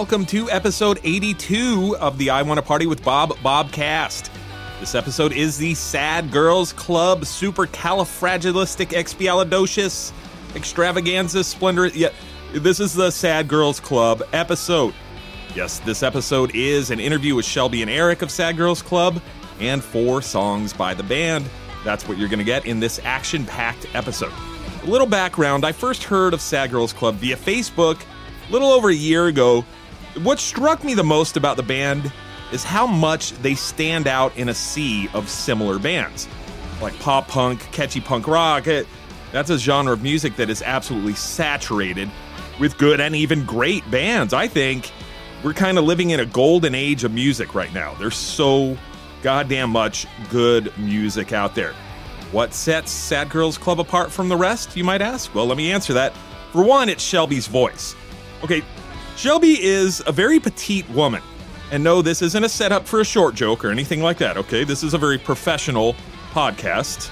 Welcome to episode 82 of the I Want to Party with Bob Bobcast. This episode is the Sad Girls Club Super Califragilistic Supercalifragilisticexpialidocious Extravaganza Splendor. Yeah, this is the Sad Girls Club episode. Yes, this episode is an interview with Shelby and Eric of Sad Girls Club and four songs by the band. That's what you're going to get in this action packed episode. A little background I first heard of Sad Girls Club via Facebook a little over a year ago. What struck me the most about the band is how much they stand out in a sea of similar bands. Like pop punk, catchy punk rock. It, that's a genre of music that is absolutely saturated with good and even great bands. I think we're kind of living in a golden age of music right now. There's so goddamn much good music out there. What sets Sad Girls Club apart from the rest, you might ask? Well, let me answer that. For one, it's Shelby's voice. Okay, Shelby is a very petite woman. And no, this isn't a setup for a short joke or anything like that, okay? This is a very professional podcast.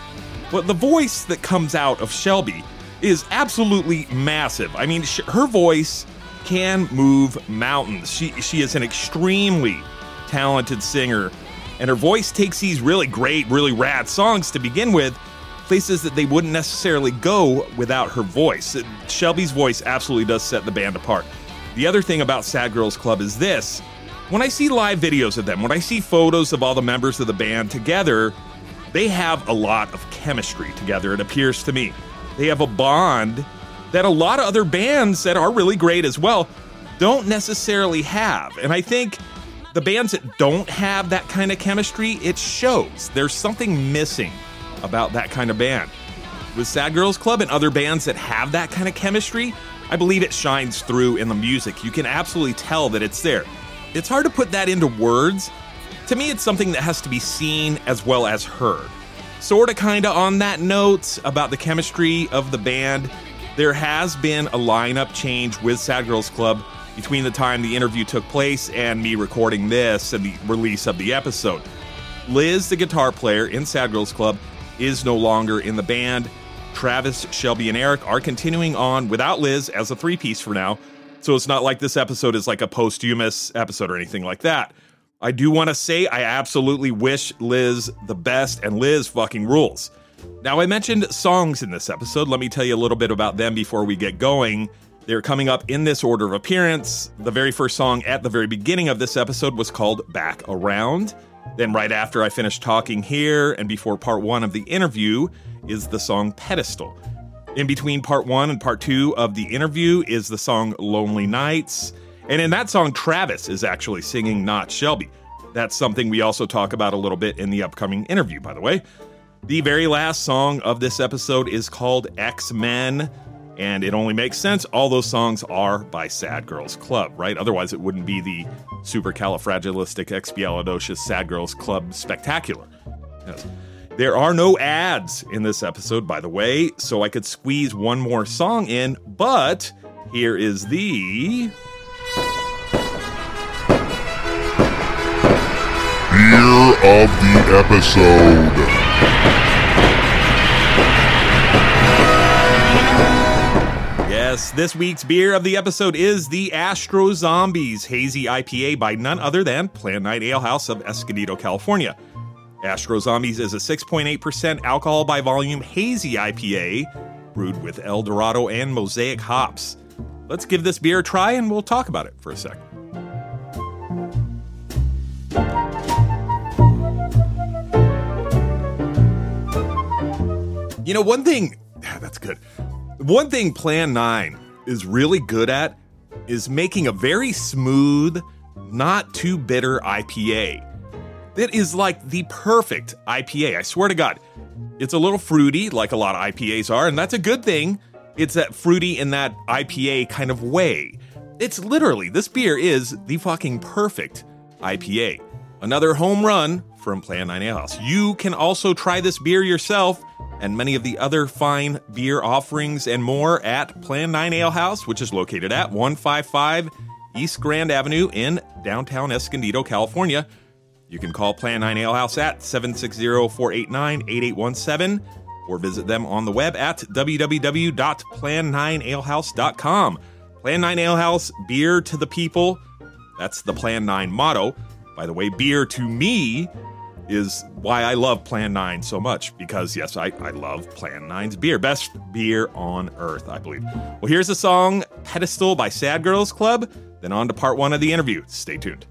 But the voice that comes out of Shelby is absolutely massive. I mean, sh- her voice can move mountains. She she is an extremely talented singer, and her voice takes these really great, really rad songs to begin with, places that they wouldn't necessarily go without her voice. Shelby's voice absolutely does set the band apart. The other thing about Sad Girls Club is this. When I see live videos of them, when I see photos of all the members of the band together, they have a lot of chemistry together, it appears to me. They have a bond that a lot of other bands that are really great as well don't necessarily have. And I think the bands that don't have that kind of chemistry, it shows. There's something missing about that kind of band. With Sad Girls Club and other bands that have that kind of chemistry, I believe it shines through in the music. You can absolutely tell that it's there. It's hard to put that into words. To me, it's something that has to be seen as well as heard. Sorta, kinda on that note about the chemistry of the band, there has been a lineup change with Sad Girls Club between the time the interview took place and me recording this and the release of the episode. Liz, the guitar player in Sad Girls Club, is no longer in the band. Travis, Shelby, and Eric are continuing on without Liz as a three piece for now. So it's not like this episode is like a posthumous episode or anything like that. I do want to say I absolutely wish Liz the best, and Liz fucking rules. Now, I mentioned songs in this episode. Let me tell you a little bit about them before we get going. They're coming up in this order of appearance. The very first song at the very beginning of this episode was called Back Around. Then, right after I finish talking here and before part one of the interview, is the song Pedestal. In between part one and part two of the interview is the song Lonely Nights. And in that song, Travis is actually singing, not Shelby. That's something we also talk about a little bit in the upcoming interview, by the way. The very last song of this episode is called X Men, and it only makes sense. All those songs are by Sad Girls Club, right? Otherwise, it wouldn't be the supercalifragilisticexpialidocious Sad Girls Club spectacular. Yes. There are no ads in this episode, by the way, so I could squeeze one more song in, but here is the. Beer of the episode. This week's beer of the episode is the Astro Zombies Hazy IPA by none other than Plan 9 Ale House of Escondido, California. Astro Zombies is a 6.8% alcohol by volume hazy IPA brewed with El Dorado and Mosaic hops. Let's give this beer a try and we'll talk about it for a second. You know, one thing that's good. One thing Plan 9 is really good at is making a very smooth, not too bitter IPA. That is like the perfect IPA, I swear to God. It's a little fruity, like a lot of IPAs are, and that's a good thing. It's that fruity in that IPA kind of way. It's literally, this beer is the fucking perfect IPA. Another home run from Plan 9 Ale House. You can also try this beer yourself and many of the other fine beer offerings and more at Plan 9 Ale House, which is located at 155 East Grand Avenue in downtown Escondido, California. You can call Plan 9 Ale House at 760-489-8817 or visit them on the web at www.plan9alehouse.com. Plan 9 Ale House, beer to the people, That's the Plan 9 motto. By the way, beer to me is why I love Plan 9 so much because, yes, I, I love Plan 9's beer. Best beer on earth, I believe. Well, here's the song Pedestal by Sad Girls Club. Then on to part one of the interview. Stay tuned.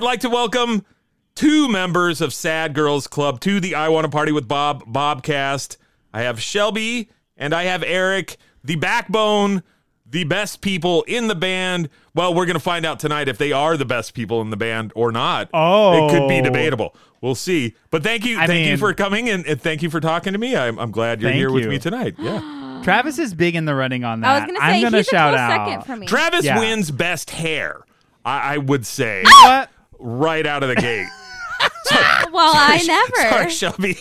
I'd like to welcome two members of Sad Girls Club to the I Want to Party with Bob Bobcast. I have Shelby and I have Eric, the backbone, the best people in the band. Well, we're going to find out tonight if they are the best people in the band or not. Oh. It could be oh. debatable. We'll see. But thank you. I thank you for coming and, and thank you for talking to me. I'm, I'm glad you're Thank here with me tonight. Yeah. Travis is big in the running on that. I was gonna say I'm gonna he's shout a close out. second for me. Travis Yeah. wins best hair, I, I would say, What? Right out of the gate. well, I never. Sorry, Shelby.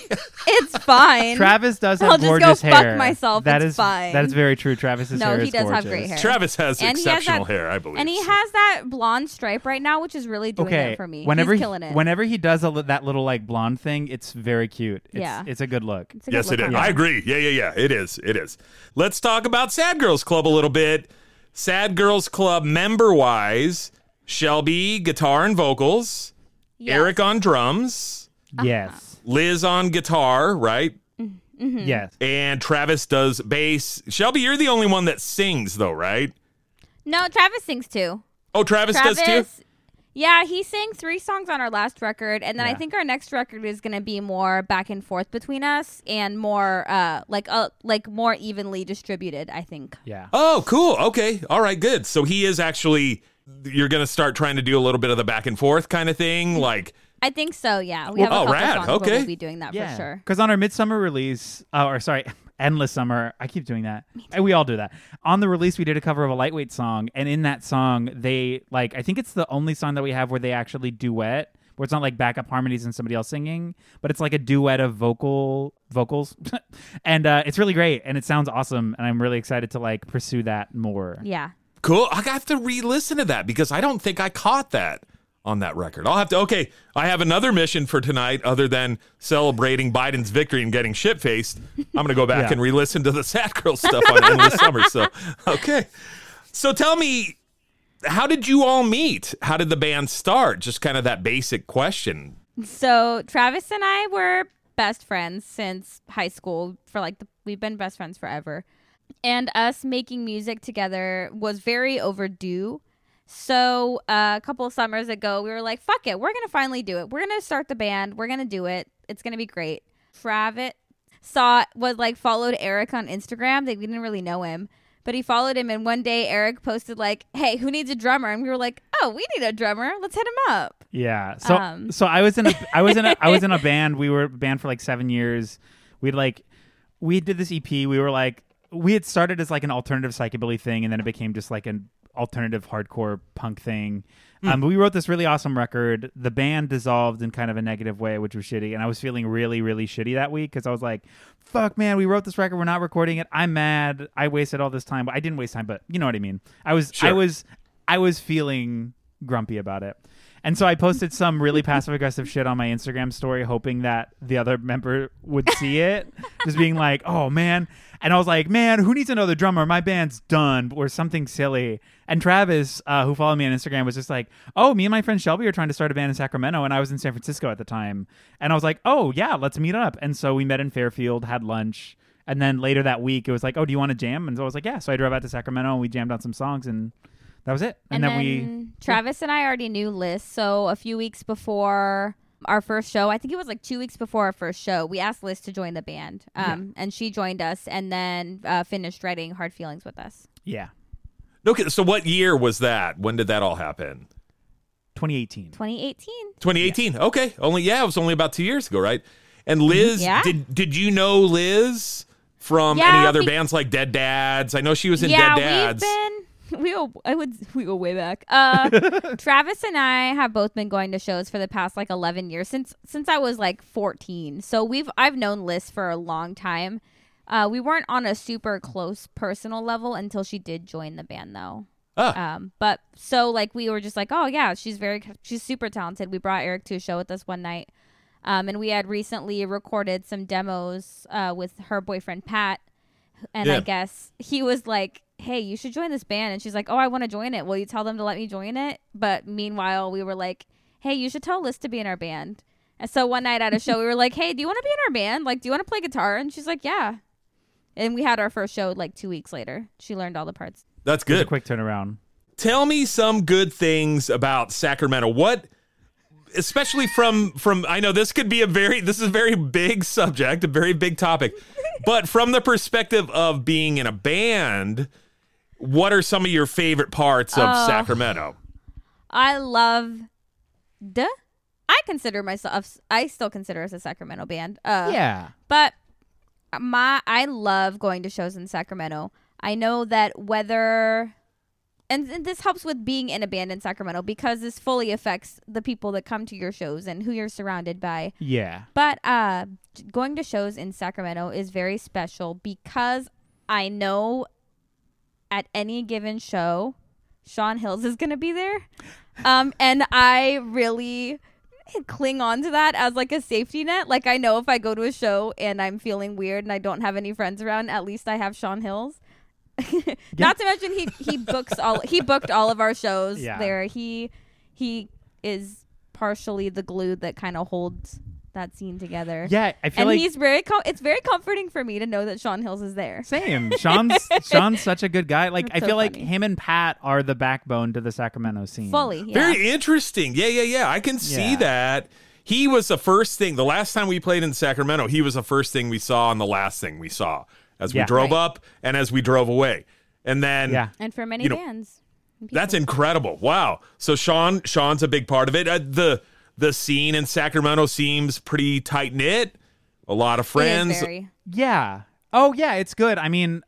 It's fine. Travis does have I'll just go gorgeous fuck hair. myself. That It's is- fine. That is very true. Travis's No, hair he is does have gorgeous. great hair. Travis has And he has exceptional that- hair, I believe. And he has that blonde stripe right now, which is really doing Okay, it for me. whenever He's he, killing it. whenever he does a, li- that little like blonde thing, it's very cute. It's, Yeah. it's a good look. It's a good yes, it look is. on I agree. Yeah, yeah, yeah. It is. It is. Let's talk about Sad Girls Club a little bit. Sad Girls Club member wise, Shelby guitar and vocals, Yes. Eric on drums, Uh-huh. Yes, Liz on guitar, right? Mm-hmm. yes. And Travis does bass. Shelby, you're the only one that sings though, right? No, Travis sings too. Oh, Travis, Travis. does too. Yeah, he sang three songs on our last record, and then I think our next record is gonna be more back and forth between us and more uh like uh like more evenly distributed. I think. Yeah. Oh, cool. Okay. All right, good. So he is actually you're going to start trying to do a little bit of the back and forth kind of thing, like I think so. Yeah, we Well, have a oh, couple rad. songs where Okay. we'll be doing that yeah. for sure. Because on our midsummer release, uh, or sorry, endless summer, I keep doing that. And we all do that. On the release, we did a cover of a lightweight song, and in that song, they like I think it's the only song that we have where they actually duet. Where it's not like backup harmonies and somebody else singing, but it's like a duet of vocal vocals, and uh, it's really great and it sounds awesome. And I'm really excited to like pursue that more. Yeah. Cool. I have to re-listen to that because I don't think I caught that on that record. I'll have to. Okay, I have another mission for tonight other than celebrating Biden's victory and getting shit faced. I'm gonna go back Yeah. and re-listen to the Sad Girl stuff on Endless Summer. So, okay. So tell me, how did you all meet? How did the band start? Just kind of that basic question. So Travis and I were best friends since high school. For like the, we've been best friends forever, and us making music together was very overdue. So uh, a couple of summers ago, we were like, "Fuck it, we're gonna finally do it. We're gonna start the band. We're gonna do it. It's gonna be great." Travis saw was like followed Eric on Instagram. They we didn't really know him, but he followed him. And one day, Eric posted like, "Hey, who needs a drummer?" And we were like, "Oh, we need a drummer. Let's hit him up." Yeah. So Um. so I was in a I was in a I was in a band. We were a band for like seven years. We'd like we did this EP. We were like we had started as like an alternative psychobilly thing, and then it became just like an alternative hardcore punk thing. Um, but we wrote this really awesome record. The band dissolved in kind of a negative way, which was shitty. And I was feeling really, really shitty that week because I was like, "Fuck, man, we wrote this record. We're not recording it. I'm mad. I wasted all this time. But I didn't waste time. But you know what I mean. I was, I was, I was feeling grumpy about it. And so I posted some really passive aggressive shit on my Instagram story, hoping that the other member would see it, just being like, "Oh man!" And I was like, "Man, who needs another drummer? My band's done," or something silly. And Travis, uh, who followed me on Instagram, was just like, "Oh, me and my friend Shelby are trying to start a band in Sacramento, and I was in San Francisco at the time." And I was like, "Oh yeah, let's meet up." And so we met in Fairfield, had lunch, and then later that week, it was like, "Oh, do you want to jam?" And so I was like, "Yeah." So I drove out to Sacramento, and we jammed on some songs, and that was it. And, then, we Travis and I already knew Liz. So a few weeks before our first show, I think it was like two weeks before our first show, we asked Liz to join the band, um, and she joined us, and then uh, finished writing Hard Feelings with us. yeah, Okay, so what year was that? When did that all happen? 2018. 2018. 2018. Okay, only yeah, it was only about two years ago, right? And Liz, Yeah. did did you know Liz from Yeah, any other be- bands like Dead Dads? I know she was in yeah, Dead Dads. we've been. We go. I would. We go way back. Uh, Travis and I have both been going to shows for the past like eleven years since since I was like fourteen. So we've I've known Liz for a long time. Uh, we weren't on a super close personal level until she did join the band, though. Ah. Um, but so like we were just like, oh yeah, she's very she's super talented. We brought Eric to a show with us one night, um, and we had recently recorded some demos uh, with her boyfriend Pat, and Yeah. I guess he was like, hey, you should join this band, and she's like, oh, I want to join it. Will you tell them to let me join it? But meanwhile, we were like, hey, you should tell Liz to be in our band. And so one night at a show, we were like, hey, do you want to be in our band? Like, do you want to play guitar? And she's like, yeah. And we had our first show like two weeks later. She learned all the parts. That's It was a good. quick turnaround. Tell me some good things about Sacramento. What especially from from I know this could be a very this is a very big subject, a very big topic. but from the perspective of being in a band, what are some of your favorite parts of Oh. Sacramento? I love duh. I consider myself I still consider us a Sacramento band. Uh yeah. but my I love going to shows in Sacramento. I know that whether and, and this helps with being in a band in Sacramento because this fully affects the people that come to your shows and who you're surrounded by. Yeah. But uh, going to shows in Sacramento is very special because I know at any given show, Sean Hills is going to be there. Um, and I really cling on to that as like a safety net. Like I know if I go to a show and I'm feeling weird and I don't have any friends around, at least I have Sean Hills. Not to mention he he books all he booked all of our shows Yeah. there. He he is partially the glue that kind of holds that scene together. Yeah. I feel and like he's very com- it's very comforting for me to know that Sean Hills is there. Same. Sean's Sean's such a good guy. Like That's I so feel like funny. him and Pat are the backbone to the Sacramento scene. Fully, yeah. Very interesting. Yeah, yeah, yeah. I can see Yeah. that. He was the first thing. The last time we played in Sacramento, he was the first thing we saw and the last thing we saw as we Yeah. drove Right. up and as we drove away. And then Yeah. and for many You know, bands. and That's incredible. Wow. So Sean Sean's a big part of it. Uh, the the scene in Sacramento seems pretty tight knit. A lot of friends. Yeah. Oh yeah, it's good. I mean,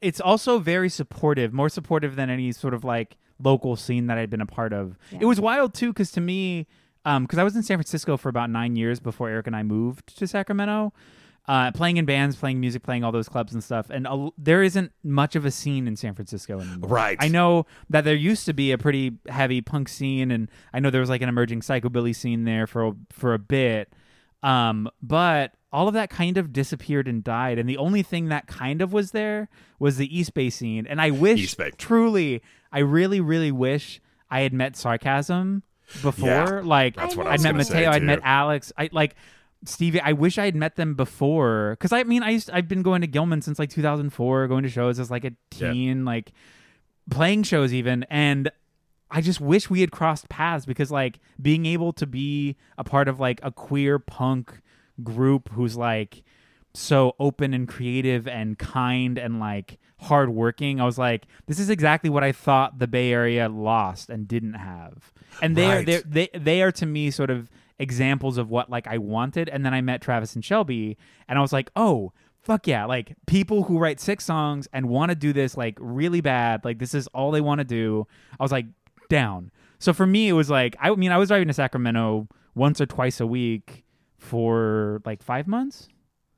it's also very supportive, more supportive than any sort of like local scene that I'd been a part of. Yeah. It was wild too, because to me, um, because I was in San Francisco for about nine years before Eric and I moved to Sacramento, uh, playing in bands, playing music, playing all those clubs and stuff. And there isn't much of a scene in San Francisco anymore. Right. I know that there used to be a pretty heavy punk scene, and I know there was like an emerging psychobilly scene there for a, for a bit. Um, but all of that kind of disappeared and died. And the only thing that kind of was there was the East Bay scene. And I wish, truly, I really, really wish I had met Sarchasm before. Yeah, like, that's what I I'd met Mateo, I'd met Alex. I like Stevie. I wish I had met them before. Because I mean, I used, I've been going to Gilman since like 2004, going to shows as like a Yeah. teen, like playing shows even. And I just wish we had crossed paths because like being able to be a part of like a queer punk group who's like so open and creative and kind and like hardworking. I was like, this is exactly what I thought the Bay Area lost and didn't have. And they are Right. they're- they they are to me sort of examples of what like I wanted. And then I met Travis and Shelby, and I was like, oh. Fuck yeah, like people who write six songs and want to do this like really bad, like this is all they want to do. I was like, down. So for me, it was like, I mean, I was driving to Sacramento once or twice a week for like five months,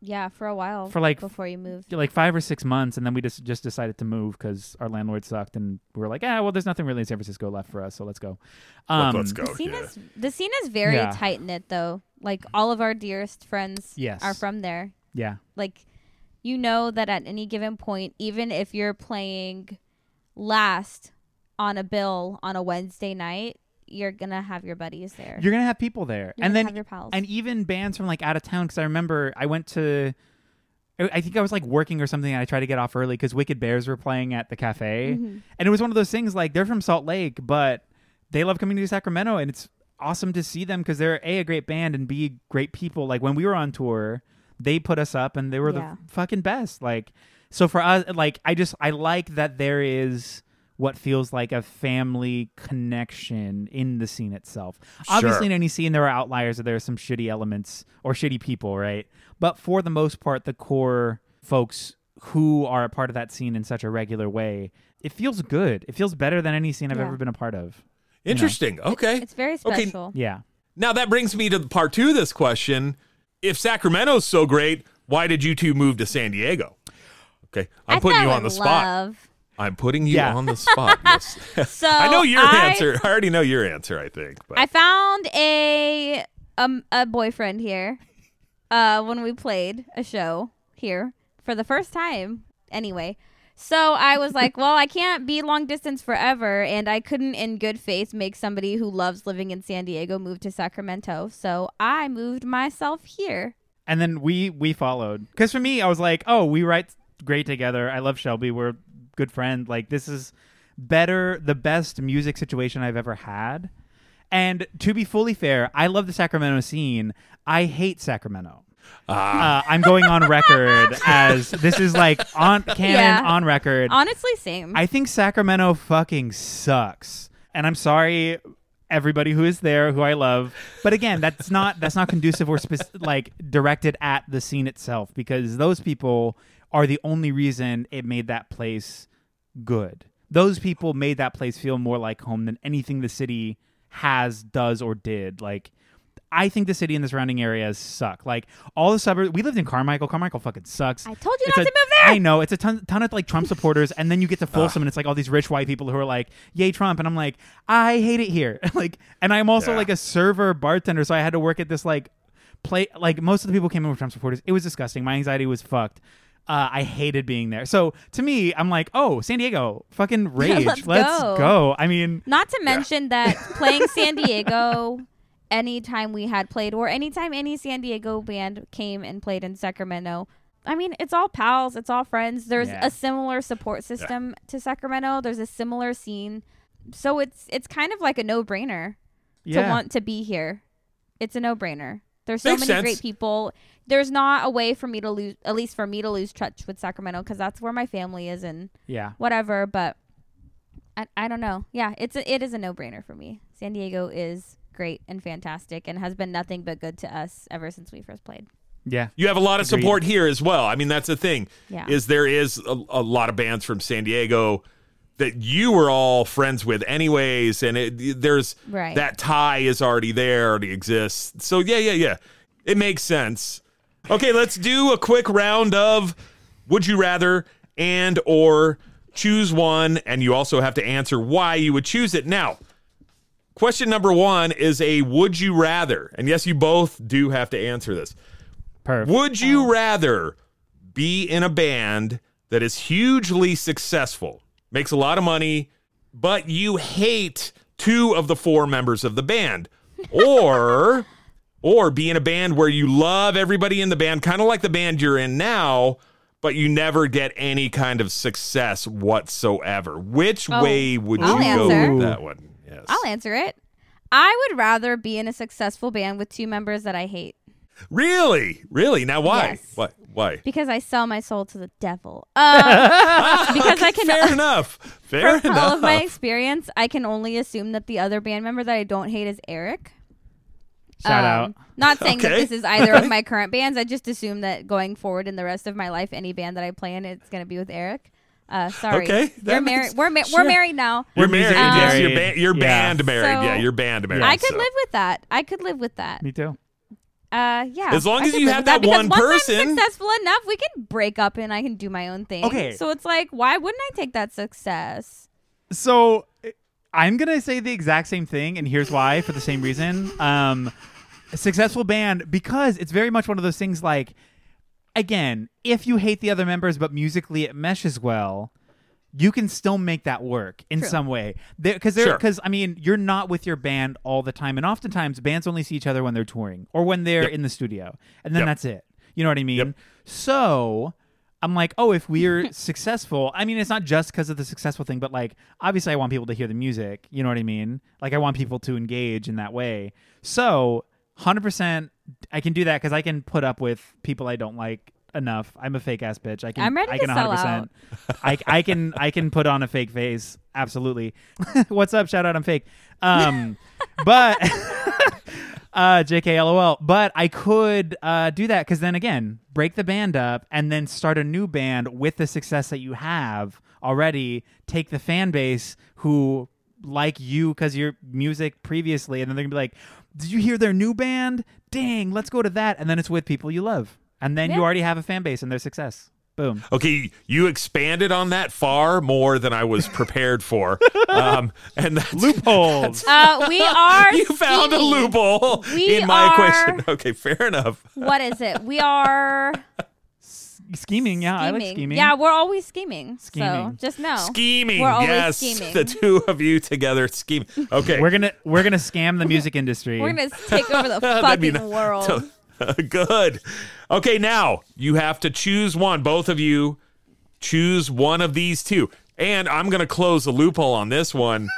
Yeah, for a while. For, like, before you moved. like five or six months, and then we just just decided to move because our landlord sucked, and we were like, ah, well, there's nothing really in San Francisco left for us, so let's go. Um, let's go. The scene yeah. is the scene is very Yeah. tight knit though. Like all of our dearest friends Yes. are from there. Yeah, Like you know that at any given point, even if you're playing last on a bill on a Wednesday night, you're gonna have your buddies there. you're gonna have people there, You're and then your pals. and even bands from like out of town. Because I remember I went to. I think I was like working or something, and I tried to get off early because Wicked Bears were playing at the cafe, Mhm. and it was one of those things like they're from Salt Lake, but they love coming to Sacramento, and it's awesome to see them because they're a a great band and b great people. Like when we were on tour, they put us up, and they were Yeah. the fucking best. Like so for us, like I just I like that there is what feels like a family connection in the scene itself. Obviously, in any scene, there are outliers, or there are some shitty elements or shitty people, right? But for the most part, the core folks who are a part of that scene in such a regular way, it feels good. It feels better than any scene I've Yeah. ever been a part of. Interesting. Okay. it's very Okay. special. Yeah. Now that brings me to the part two of this question. If Sacramento's so great, why did you two move to San Diego? Okay. I'm I putting you on the in spot. Love. I'm putting you Yeah. on the spot. Yes. So I know your I- answer. I already know your answer, I think. But I found a um a boyfriend here uh when we played a show here for the first time anyway. So I was like, well, I can't be long distance forever and I couldn't in good faith make somebody who loves living in San Diego move to Sacramento. So I moved myself here. And then we we followed. Because for me, I was like, oh, we write great together. I love Shelby. We're good friend. Like this is better, the best music situation I've ever had. And to be fully fair, I love the Sacramento scene. I hate Sacramento. Ah. Uh, I'm going on record as this is like on canon Yeah. on record. Honestly, same. I think Sacramento fucking sucks. And I'm sorry everybody who is there who I love. But again, that's not that's not conducive or spec- like directed at the scene itself because those people are the only reason it made that place good. Those people made that place feel more like home than anything the city has, does, or did. Like I think the city and the surrounding areas suck. Like all the suburbs. We lived in Carmichael. Carmichael fucking sucks. I told you It's not a- to move there. I know it's a ton, ton of like Trump supporters, and then you get to Folsom, and it's like all these rich white people who are like, "Yay Trump!" And I'm like, I hate it here. like, and I'm also Yeah. like a server bartender, so I had to work at this like play. Like most of the people came in with Trump supporters. It was disgusting. My anxiety was fucked. Uh, I hated being there. So to me, I'm like, oh, San Diego, fucking rage. Let's go. go. I mean, Not to mention that playing San Diego anytime we had played or anytime any San Diego band came and played in Sacramento. I mean, it's all pals, it's all friends. There's Yeah. a similar support system to Sacramento. There's a similar scene. So it's it's kind of like a no-brainer yeah. to want to be here. It's a no-brainer. There's so Makes many sense. great people. There's not a way for me to lose at least for me to lose touch with Sacramento cuz that's where my family is and yeah. whatever but I, I don't know yeah it's a, it is a no-brainer for me san diego is great and fantastic and has been nothing but good to us ever since we first played Yeah. You have a lot of Agreed. support here as well. I mean, that's the thing. Yeah. Is there is a, a lot of bands from San Diego that you were all friends with anyways and it, there's Right. that tie is already there already exists. So yeah yeah yeah. It makes sense. Okay let's do a quick round of would you rather and or choose one and you also have to answer why you would choose it. Now question number one is a would you rather and yes you both do have to answer this. Perf. Would you oh. rather be in a band that is hugely successful, makes a lot of money, but you hate two of the four members of the band? Or or be in a band where you love everybody in the band, kind of like the band you're in now, but you never get any kind of success whatsoever. Which Oh, way would I'll you go answer. with that one? Yes. I'll answer it. I would rather be in a successful band with two members that I hate Really? Really? Now why? Yes. Why? Why? because I sell my soul to the devil. Uh, because I can Fair enough. Fair from enough. all of my experience, I can only assume that the other band member that I don't hate is Eric. Shout Um, out. Not saying that this is either of my current bands. I just assume that going forward in the rest of my life, any band that I play in, it's going to be with Eric. Uh, sorry. Okay, that You're makes- married. We're, ma- sure. we're married now. We're married. musically yes, you're, married. ba- you're Yeah. band married. So, yeah, you're band married. I could so. live with that. I could live with that. Me too. Uh, yeah. As long I as you live have with that because one once person- I'm successful enough, we can break up and I can do my own thing. Okay. So it's like, why wouldn't I take that success? So I'm gonna say the exact same thing, and here's why. For the same reason, um, a successful band because it's very much one of those things. Like, again, if you hate the other members, but musically it meshes well, you can still make that work in True. some way. Because they're Sure. because I mean, you're not with your band all the time, and oftentimes bands only see each other when they're touring or when they're Yep. in the studio, and then Yep. that's it. You know what I mean? Yep. So I'm like, oh, if we're successful, I mean, it's not just because of the successful thing, but like, obviously, I want people to hear the music. You know what I mean? Like, I want people to engage in that way. So, 100%, I can do that because I can put up with people I don't like enough. I'm a fake ass bitch. I can. I'm ready I to can sell out. I, I can. I can put on a fake face. Absolutely. What's up? Shout out. I'm fake. Um, but. Uh, JK LOL. But I could uh, do that because then again, break the band up and then start a new band with the success that you have already. Take the fan base who like you because your music previously, and then they're gonna be like, "Did you hear their new band? Dang, let's go to that." And then it's with people you love, and then you already have a fan base and their success. Boom. Okay, you expanded on that far more than I was prepared for. Um, and that's Loopholes. Uh, we are. You found a loophole We in my are- equation. Okay, fair enough. What is it? We are scheming. Yeah, I like scheming. Yeah, we're always scheming. Scheming. So just know. Scheming, We're always yes. scheming. The two of you together scheming. Okay. We're gonna we're gonna scam the music industry. We're gonna take over the That'd be fucking ni- world. Good. Okay, now you have to choose one. Both of you choose one of these two. And I'm going to close the loophole on this one.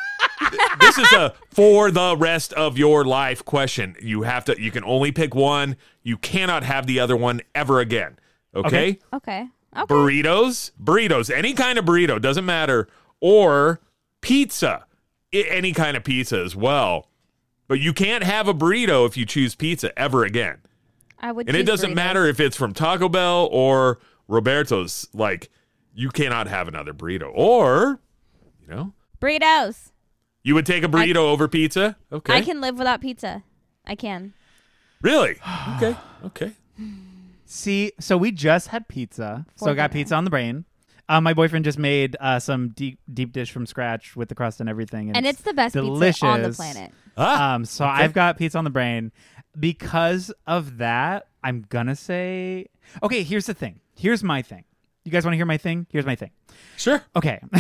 this is a for the rest of your life question. You have to you can only pick one. You cannot have the other one ever again. Okay? Okay. Okay. Okay. Burritos, burritos, any kind of burrito, doesn't matter, or pizza. I- any kind of pizza as well. But you can't have a burrito if you choose pizza ever again. I would. And it doesn't burritos. matter if it's from Taco Bell or Roberto's. Like, you cannot have another burrito. Or, you know, Burritos. you would take a burrito over pizza. Okay. I can live without pizza. I can. Really? Okay. Okay. See, so we just had pizza. so I got pizza on the brain. Um, my boyfriend just made uh, some deep deep dish from scratch with the crust and everything, and, And it's the best delicious. pizza on the planet. Ah, Um, so I've got pizza on the brain. Because of that, I'm gonna say, okay. Here's the thing. Here's my thing. You guys want to hear my thing? Here's my thing. sure. Okay.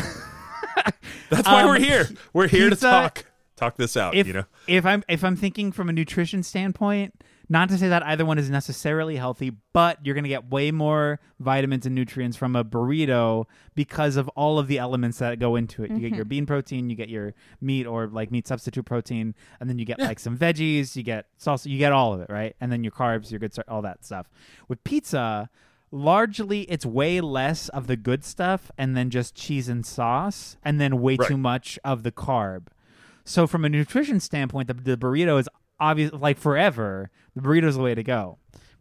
That's why Um, we're here. We're here pizza- to talk talk this out, if you know. if I'm if I'm thinking from a nutrition standpoint, not to say that either one is necessarily healthy, but you're gonna get way more vitamins and nutrients from a burrito because of all of the elements that go into it. You get your mm-hmm. bean protein, you get your meat or like meat substitute protein, and then you get like some veggies, you get salsa, you get all of it, right? And then your carbs, your good start, all that stuff. With pizza, largely it's way less of the good stuff and then just cheese and sauce and then way Right. too much of the carb. So from a nutrition standpoint, the, the burrito is obvious like forever. The burrito is the way to go.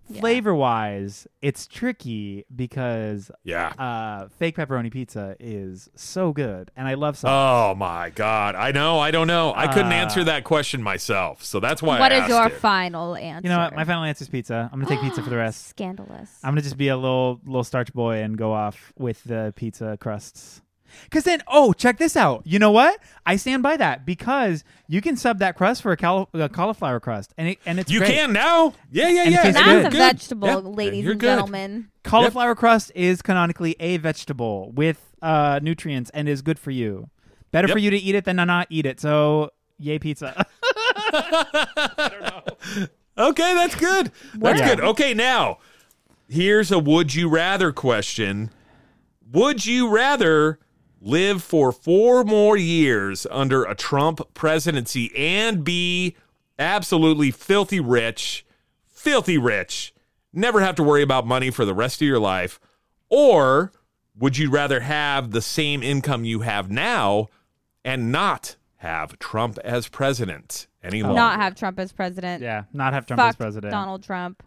Yeah. Flavor wise, it's tricky because Yeah. uh, fake pepperoni pizza is so good, and I love sauce. Oh my God! I know. I don't know. I couldn't Uh, answer that question myself, so that's why. What I is asked your it. final answer? you know what? My final answer is pizza. I'm gonna take pizza for the rest. Scandalous. I'm gonna just be a little little starch boy and go off with the pizza crusts. Because then, oh, check this out. You know what? I stand by that because you can sub that crust for a, cauli- a cauliflower crust, and it, and it's You great. can now. Yeah, yeah, And yeah. That's good. a Good. vegetable, Yeah, ladies and gentlemen. Cauliflower crust is canonically a vegetable with uh, nutrients and is good for you. Better Yep. for you to eat it than to not eat it. So, yay, pizza. Okay, that's good. That's Yeah. good. Okay, now here's a would you rather question. Would you rather live for four more years under a Trump presidency and be absolutely filthy rich, filthy rich, never have to worry about money for the rest of your life? Or would you rather have the same income you have now and not have Trump as president any longer? Not have Trump as president. yeah, not have Trump Fuck as president. Donald Trump.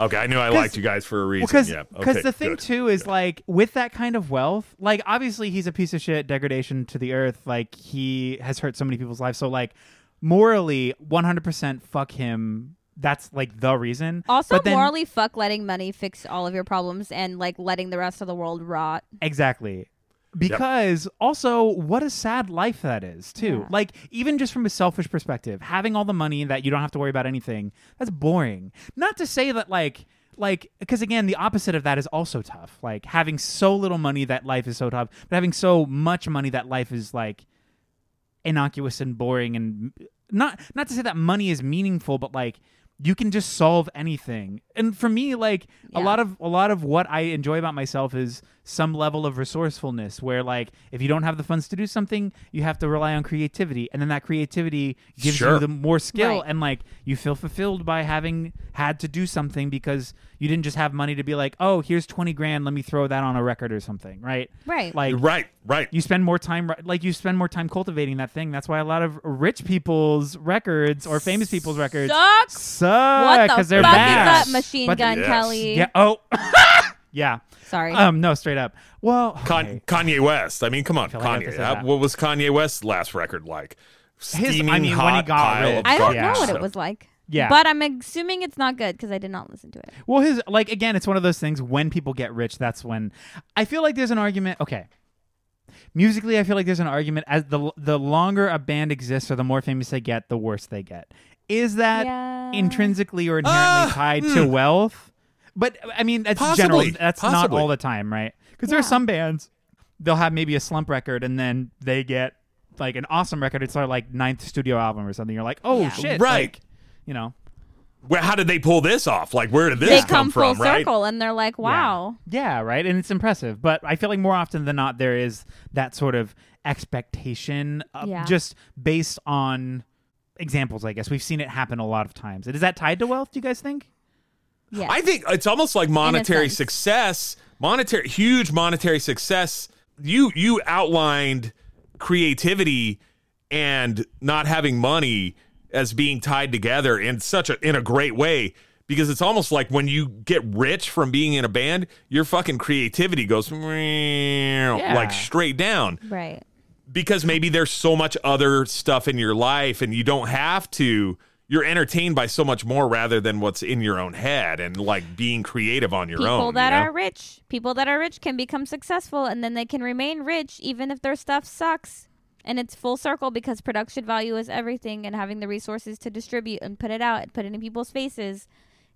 Okay, I knew I liked you guys for a reason. Because yeah. okay, the thing good. too is like with that kind of wealth, like obviously he's a piece of shit, degradation to the earth. Like he has hurt so many people's lives. So like morally, one hundred percent fuck him. That's like the reason. Also, But then- morally, fuck letting money fix all of your problems and like letting the rest of the world rot. Exactly. Because also, what a sad life that is, too. Yeah. Like, even just from a selfish perspective, having all the money that you don't have to worry about anything, that's boring. Not to say that, like, like, because again, the opposite of that is also tough. Like, having so little money that life is so tough, but having so much money that life is, like, innocuous and boring and not not to say that money is meaningful but like you can just solve anything and for me like a lot of a lot of what i enjoy about myself is some level of resourcefulness where like if you don't have the funds to do something you have to rely on creativity and then that creativity gives Sure. you the more skill Right. and like you feel fulfilled by having had to do something because you didn't just have money to be like oh here's 20 grand let me throw that on a record or something right Right. like right, right. you spend more time like you spend more time cultivating that thing that's why a lot of rich people's records or famous people's records Sucks. suck What the because they're fuck bad. is that machine But- gun, Yes. Kelly? yeah oh yeah Sorry. um no straight up well Con- okay. Kanye West. I mean, come on, feel like I Kanye. Uh, that. what was Kanye West's last record like? Steaming I mean, when hot he got pile rich. of I don't know what it was like. Yeah. But I'm assuming it's not good because I did not listen to it. well his like again it's one of those things when people get rich that's when i feel like there's an argument okay musically i feel like there's an argument as the the longer a band exists or the more famous they get the worse they get is that Yeah. intrinsically or inherently Ah, tied hmm. to wealth but i mean that's Possibly, general that's possibly. not all the time right because there are Yeah. some bands they'll have maybe a slump record and then they get like an awesome record it's their like ninth studio album or something you're like oh Yeah. shit Right. like, you know Where, how did they pull this off? Like, where did this they come, come full from? Right? circle and they're like, wow. Yeah, right. And it's impressive. But I feel like more often than not, there is that sort of expectation uh, Yeah. just based on examples, I guess. We've seen it happen a lot of times. Is that tied to wealth, do you guys think? I think it's almost like monetary success, monetary huge monetary success. You you outlined creativity and not having money as being tied together in such a in a great way because it's almost like when you get rich from being in a band, your fucking creativity goes like straight down right. because maybe there's so much other stuff in your life and you don't have to you're entertained by so much more rather than what's in your own head and like being creative on your People own People that you know? are rich, people that are rich can become successful and then they can remain rich even if their stuff sucks. And it's full circle because production value is everything and having the resources to distribute and put it out and put it in people's faces.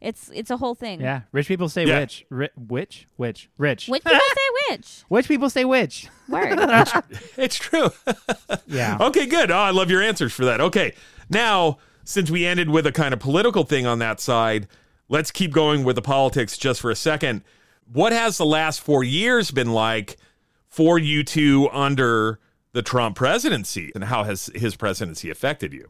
It's it's a whole thing. Yeah. Rich people say Yeah. rich. Ri- which? Which? Rich. Which people say which? Which people say which? Word. it's true Yeah. okay good oh i love your answers for that okay now since we ended with a kind of political thing on that side let's keep going with the politics just for a second what has the last four years been like for you two under the trump presidency and how has his presidency affected you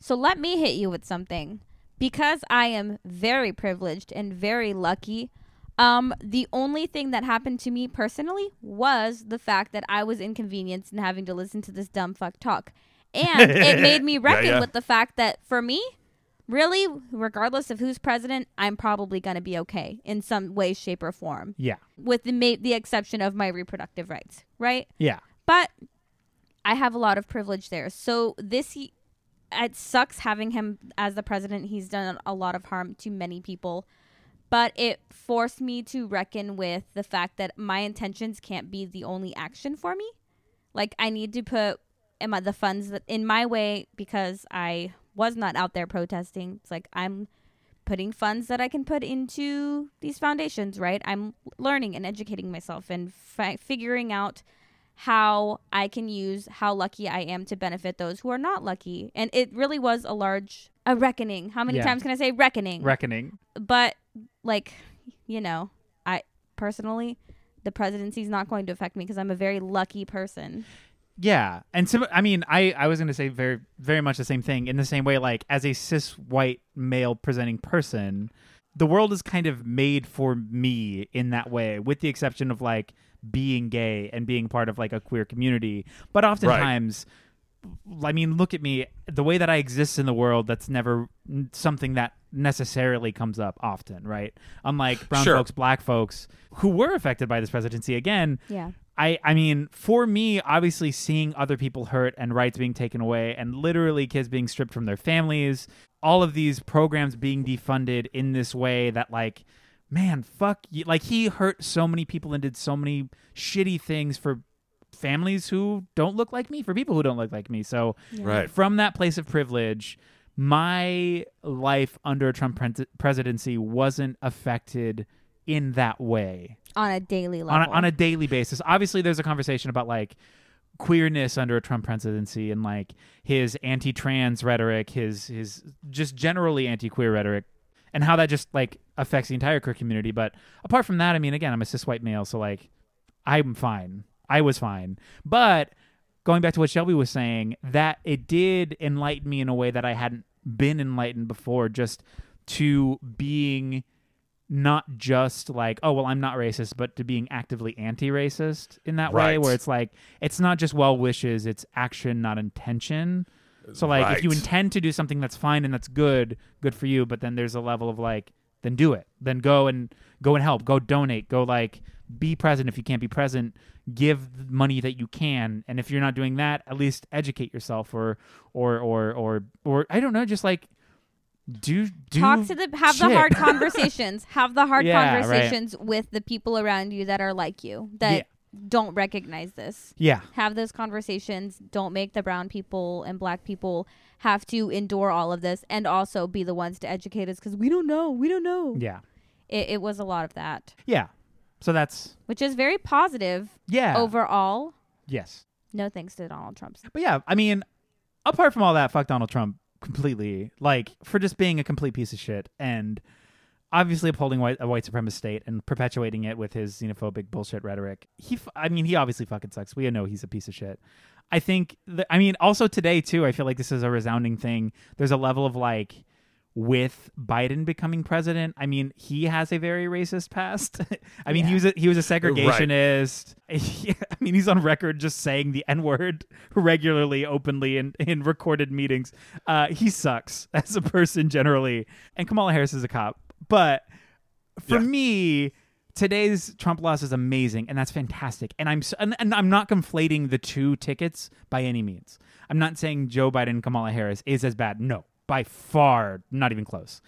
So let me hit you with something. Because I am very privileged and very lucky, um, the only thing that happened to me personally was the fact that I was inconvenienced in having to listen to this dumb fuck talk. And it made me reckon yeah. with the fact that for me, really, regardless of who's president, I'm probably going to be okay in some way, shape, or form, Yeah. with the, ma- the exception of my reproductive rights, right? Yeah. but I have a lot of privilege there. So this he, it sucks having him as the president. He's done a lot of harm to many people, but it forced me to reckon with the fact that my intentions can't be the only action for me. Like I need to put my, the funds that in my way because I was not out there protesting. It's like I'm putting funds that I can put into these foundations, right? I'm learning and educating myself and fi- figuring out how I can use how lucky I am to benefit those who are not lucky. And it really was a large a reckoning. How many Yeah. times can I say reckoning? Reckoning. but like, you know, I personally the presidency is not going to affect me because I'm a very lucky person. Yeah, and so I mean, I I was going to say very very much the same thing in the same way. Like as a cis white male presenting person, the world is kind of made for me in that way, with the exception of like being gay and being part of like a queer community. But oftentimes, I mean, look at me. The way that I exist in the world, that's never something that necessarily comes up often, right? Unlike brown Sure. folks, black folks who were affected by this presidency. Again, Yeah. I, I mean, for me, obviously seeing other people hurt and rights being taken away and literally kids being stripped from their families, all of these programs being defunded in this way that, like, man, fuck you. Like, he hurt so many people and did so many shitty things for families who don't look like me, for people who don't look like me. So, Right. from that place of privilege, my life under a Trump pres- presidency wasn't affected in that way On a daily on level. a, on a daily basis. Obviously, there's a conversation about like queerness under a Trump presidency and like his anti-trans rhetoric, his his just generally anti-queer rhetoric, and how that just like affects the entire queer community. But apart from that, I mean, again, I'm a cis white male, so like I'm fine. I was fine, but going back to what Shelby was saying, that it did enlighten me in a way that I hadn't been enlightened before, just to being not just like, oh, well, I'm not racist, but to being actively anti racist in that way, where it's like, it's not just well wishes, it's action, not intention. So, like, if you intend to do something that's fine and that's good, good for you, but then there's a level of like, then do it. Then go and go and help. Go donate. Go like be present if you can't be present. Give the money that you can, and if you're not doing that, at least educate yourself or or or or or I don't know, just like do do Talk to the have the hard conversations. have the hard Yeah, right. conversations with the people around you that are like you that Yeah. don't recognize this. yeah Have those conversations. Don't make the brown people and black people have to endure all of this and also be the ones to educate us because we don't know. We don't know. yeah It, it was a lot of that, yeah. So that's which is very positive yeah overall. yes. No thanks to Donald Trump. But yeah, I mean, apart from all that, fuck Donald Trump completely. Like for just being a complete piece of shit and obviously upholding white, a white supremacist state and perpetuating it with his xenophobic bullshit rhetoric. He, I mean, he obviously fucking sucks. We know he's a piece of shit. I think. I mean, also today too. I feel like this is a resounding thing. There's a level of like. With Biden becoming president, I mean, he has a very racist past. I mean, he was a, he was a segregationist. I mean, he's on record just saying the N word regularly, openly, in, in recorded meetings. Uh, he sucks as a person generally. And Kamala Harris is a cop. But for Yeah. me, today's Trump loss is amazing, and that's fantastic. And I'm and, and I'm not conflating the two tickets by any means. I'm not saying Joe Biden Kamala Harris is as bad. No, by far, not even close.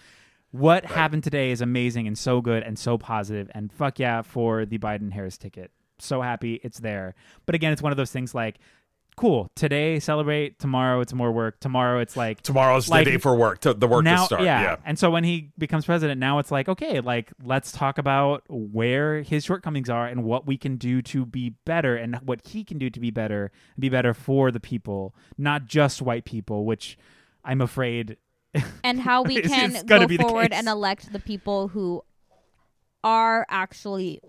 What happened today is amazing and so good and so positive, and fuck yeah for the Biden Harris ticket. So happy it's there. But again, it's one of those things like, cool. Today celebrate. Tomorrow it's more work. Tomorrow it's like Tomorrow's Like, the day for work. To, the work now, to start. Yeah. Yeah. And so when he becomes president, now it's like, okay, like let's talk about where his shortcomings are and what we can do to be better and what he can do to be better and be better for the people, not just white people, which I'm afraid and how we can it's gonna go be forward and elect the people who are actually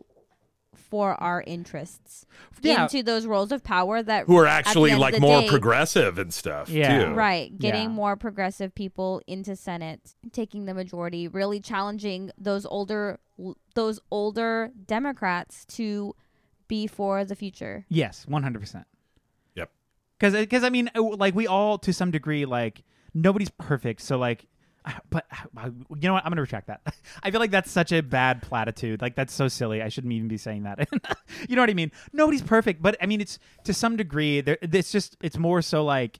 for our interests Yeah. into those roles of power that Who are actually like more day- progressive and stuff Yeah. too. right getting Yeah. more progressive people into senate taking the majority really challenging those older those older democrats to be for the future Yes, one hundred percent. Yep. Because, because I mean, uh, like we all to some degree, like nobody's perfect. So, like, but uh, you know what? I'm gonna retract that. I feel like that's such a bad platitude. Like that's so silly. I shouldn't even be saying that. you know what I mean? Nobody's perfect, but I mean, it's to some degree. There, it's just it's more so like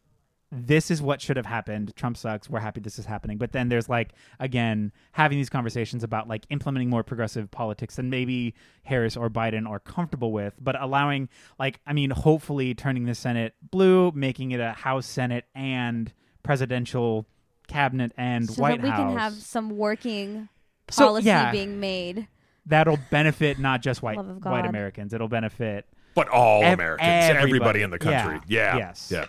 this is what should have happened. Trump sucks. We're happy this is happening. But then there's like again having these conversations about like implementing more progressive politics than maybe Harris or Biden are comfortable with, but allowing like I mean hopefully turning the Senate blue, making it a House Senate and presidential cabinet and so White that we House. can have some working So, policy yeah. being made. That'll benefit not just white white Americans. It'll benefit But all Ev- Americans, everybody. everybody in the country. Yeah. Yeah. Yes. Yeah.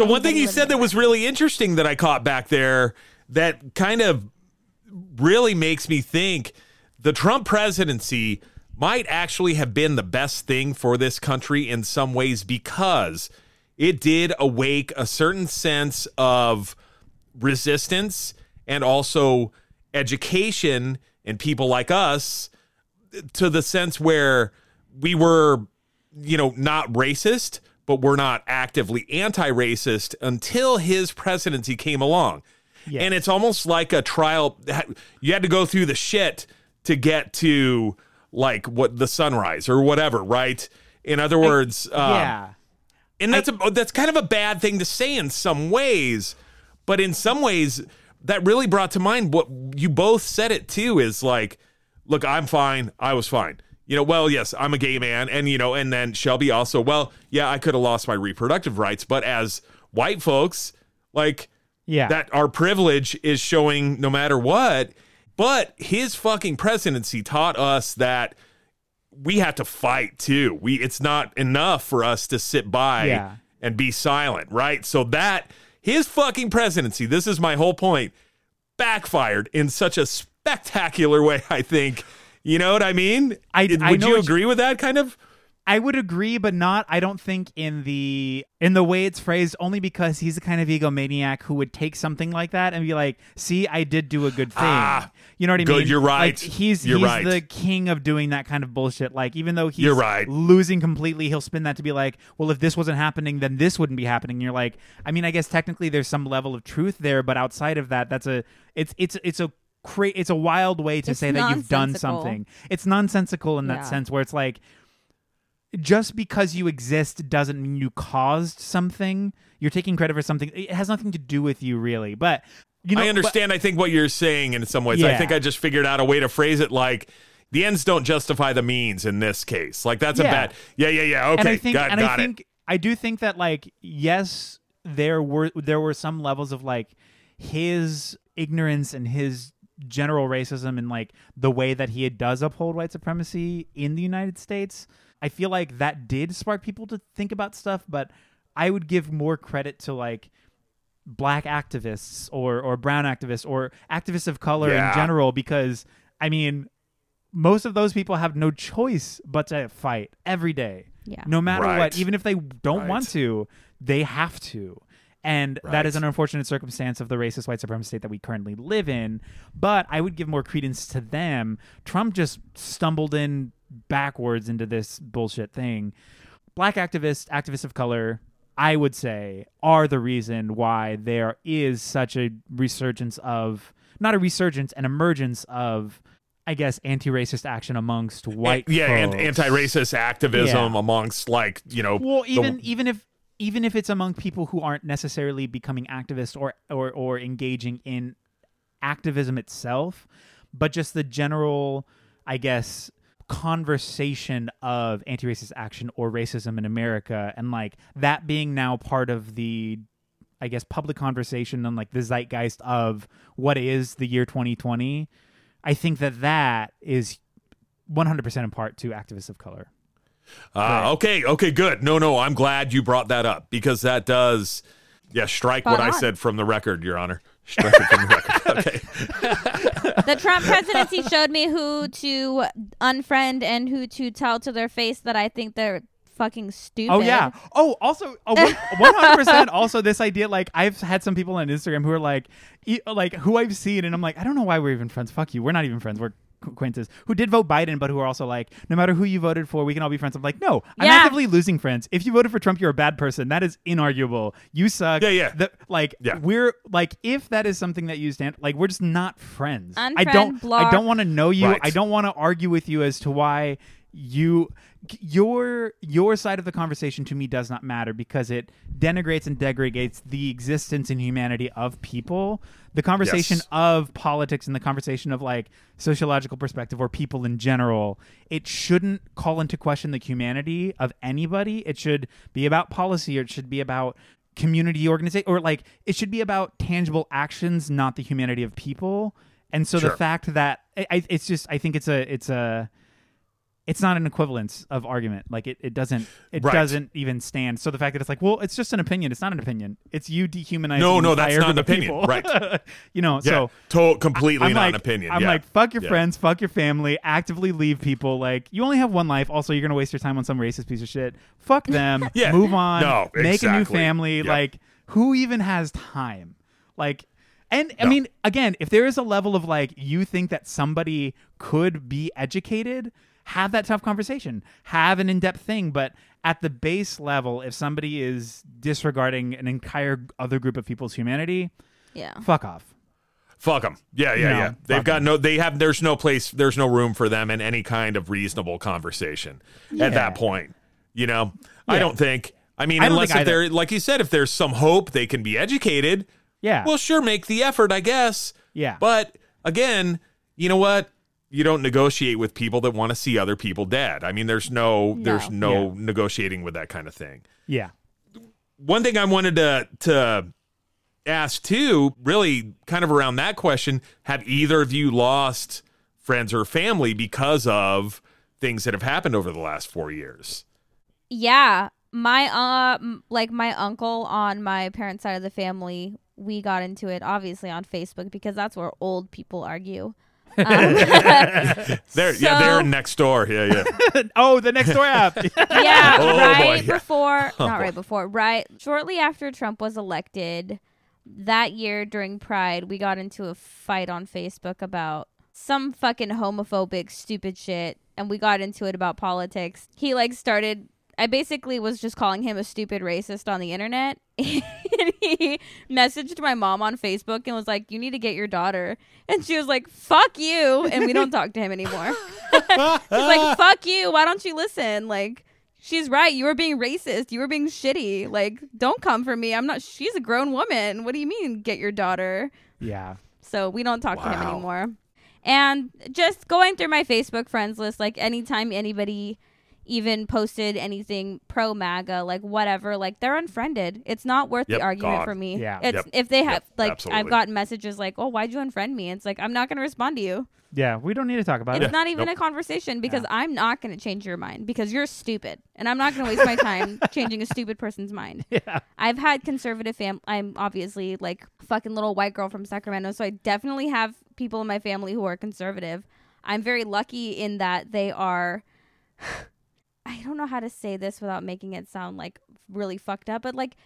So one thing you said that was really interesting that I caught back there that kind of really makes me think the Trump presidency might actually have been the best thing for this country in some ways because it did awake a certain sense of resistance and also education and people like us to the sense where we were, you know, not racist, but we're not actively anti racist until his presidency came along. Yes. And it's almost like a trial. You had to go through the shit to get to like what the sunrise or whatever, right? In other words, um, yeah. and that's a, that's kind of a bad thing to say in some ways, but in some ways that really brought to mind what you both said it too is like, look, I'm fine, I was fine. You know, well, yes, I'm a gay man, and you know, and then Shelby also, well, yeah, I could have lost my reproductive rights, but as white folks, like Yeah. that our privilege is showing no matter what. But his fucking presidency taught us that we have to fight too. We it's not enough for us to sit by Yeah. and be silent, right? So that his fucking presidency, this is my whole point, backfired in such a spectacular way, I think. You know what I mean? I- Would I know you what you- agree with that kind of? I would agree, but not. I don't think in the in the way it's phrased. Only because he's the kind of egomaniac who would take something like that and be like, "See, I did do a good thing." Ah, you know what I good, mean? you're right. Like, he's You're he's right. the king of doing that kind of bullshit. Like even though he's You're right. losing completely, he'll spin that to be like, "Well, if this wasn't happening, then this wouldn't be happening." And you're like, I mean, I guess technically there's some level of truth there, but outside of that, that's a it's it's it's a cra- it's a wild way to It's say that you've done something. It's nonsensical in that Yeah. sense where it's like just because you exist doesn't mean you caused something. You're taking credit for something. It has nothing to do with you, really. But you know, I but- understand. I think what you're saying in some ways. I think I just figured out a way to phrase it like the ends don't justify the means in this case. Like that's a Yeah. bad. Yeah, yeah, yeah. Okay, and I think, got, and got I it. I do think that like, yes, there were there were some levels of like his ignorance and his general racism and like the way that he does uphold white supremacy in the United States. I feel like that did spark people to think about stuff, but I would give more credit to like black activists or or brown activists or activists of color Yeah. in general because I mean most of those people have no choice but to fight every day. Yeah. No matter Right. what, even if they don't Right. want to, they have to. And that is an unfortunate circumstance of the racist white supremacist state that we currently live in. But I would give more credence to them. Trump just stumbled in backwards into this bullshit thing. Black activists, activists of color, I would say, are the reason why there is such a resurgence of, not a resurgence, an emergence of, I guess, anti racist action amongst white yeah, and anti-racist activism Yeah. amongst like you know. Well, the- even even if even if it's among people who aren't necessarily becoming activists or or or engaging in activism itself, but just the general, I guess, conversation of anti-racist action or racism in America, and like that being now part of the, I guess, public conversation and like the zeitgeist of what is the year 2020. I think that that is 100% in part to activists of color. Uh, okay, okay, good. No, no, I'm glad you brought that up because that does, yeah, strike Spot what I on. said from the record, Your Honor. Strike it from the record. Okay. the Trump presidency showed me who to unfriend and who to tell to their face that I think they're fucking stupid. Oh yeah. Oh, also, one hundred percent. Also, this idea, like, I've had some people on Instagram who are like, e- like who I've seen, and I'm like, I don't know why we're even friends. Fuck you. We're not even friends. We're acquaintances who did vote Biden, but who are also like, no matter who you voted for, we can all be friends. I'm like, no, I'm Yeah. actively losing friends. If you voted for Trump, you're a bad person. That is inarguable. You suck. Yeah, yeah. The- like, Yeah. we're like, if that is something that you stand, like, we're just not friends. I don't. I don't want to know you. Right. I don't want to argue with you as to why you your your side of the conversation to me does not matter because it denigrates and degrades the existence and humanity of people. The conversation Yes. of politics and the conversation of like sociological perspective or people in general it shouldn't call into question the humanity of anybody. It should be about policy or it should be about community organization or like it should be about tangible actions not the humanity of people. And so the fact that I, it's just i think it's a it's a it's not an equivalence of argument. Like it, it doesn't it Right. doesn't even stand. So the fact that it's like, well, it's just an opinion. It's not an opinion. It's you dehumanizing. No, no, that's not an opinion. people. Right. you know, Yeah, so to- completely I'm not like, an opinion. I'm yeah. like, fuck your Yeah. friends, fuck your family, actively leave people. Like, you only have one life. Also, you're gonna waste your time on some racist piece of shit. Fuck them. Yeah. Move on. No, exactly. make a new family. Yep. Like, who even has time? Like, and I mean, again, if there is a level of like you think that somebody could be educated, have that tough conversation. Have an in-depth thing, but at the base level, if somebody is disregarding an entire other group of people's humanity, Yeah. fuck off. Fuck them. Yeah, yeah, No, yeah. They've got got 'em. no. They have. There's no place. There's no room for them in any kind of reasonable conversation at that point. You know, I don't think. I mean, I don't unless think if either. there, like you said, if there's some hope they can be educated. Yeah. Well, sure, make the effort, I guess. Yeah. But again, you know what? You don't negotiate with people that want to see other people dead. I mean, there's no, there's no Yeah. negotiating with that kind of thing yeah. one thing I wanted to to ask too, really kind of around that question, have either of you lost friends or family because of things that have happened over the last four years? Yeah, my uh, like my uncle on my parents' side of the family, we got into it obviously on Facebook because that's where old people argue. Um, They're yeah, they're next door. Yeah, yeah. oh, the next door app. yeah, Oh, right boy, yeah. before, not right before, right shortly after Trump was elected that year during Pride, we got into a fight on Facebook about some fucking homophobic stupid shit, and we got into it about politics. He like started. I basically was just calling him a stupid racist on the internet. and he messaged my mom on Facebook and was like, "You need to get your daughter." And she was like, "Fuck you," and we don't talk to him anymore. She's like, "Fuck you! Why don't you listen?" Like, she's right. You were being racist. You were being shitty. Like, don't come for me. I'm not. She's a grown woman. What do you mean, get your daughter? Yeah. So we don't talk to him anymore. And just going through my Facebook friends list, like anytime anybody even posted anything pro MAGA, like whatever, like they're unfriended. It's not worth Yep, the argument gone. for me. Yeah. It's Yep, if they have yep, like absolutely. I've gotten messages like, "Oh, why'd you unfriend me?" It's like I'm not going to respond to you. Yeah. We don't need to talk about It's it. It's not even Nope. a conversation because Yeah. I'm not going to change your mind because you're stupid, and I'm not going to waste my time changing a stupid person's mind. Yeah. I've had conservative fam. I'm obviously like fucking little white girl from Sacramento, so I definitely have people in my family who are conservative. I'm very lucky in that they are. I don't know how to say this without making it sound like really fucked up, but like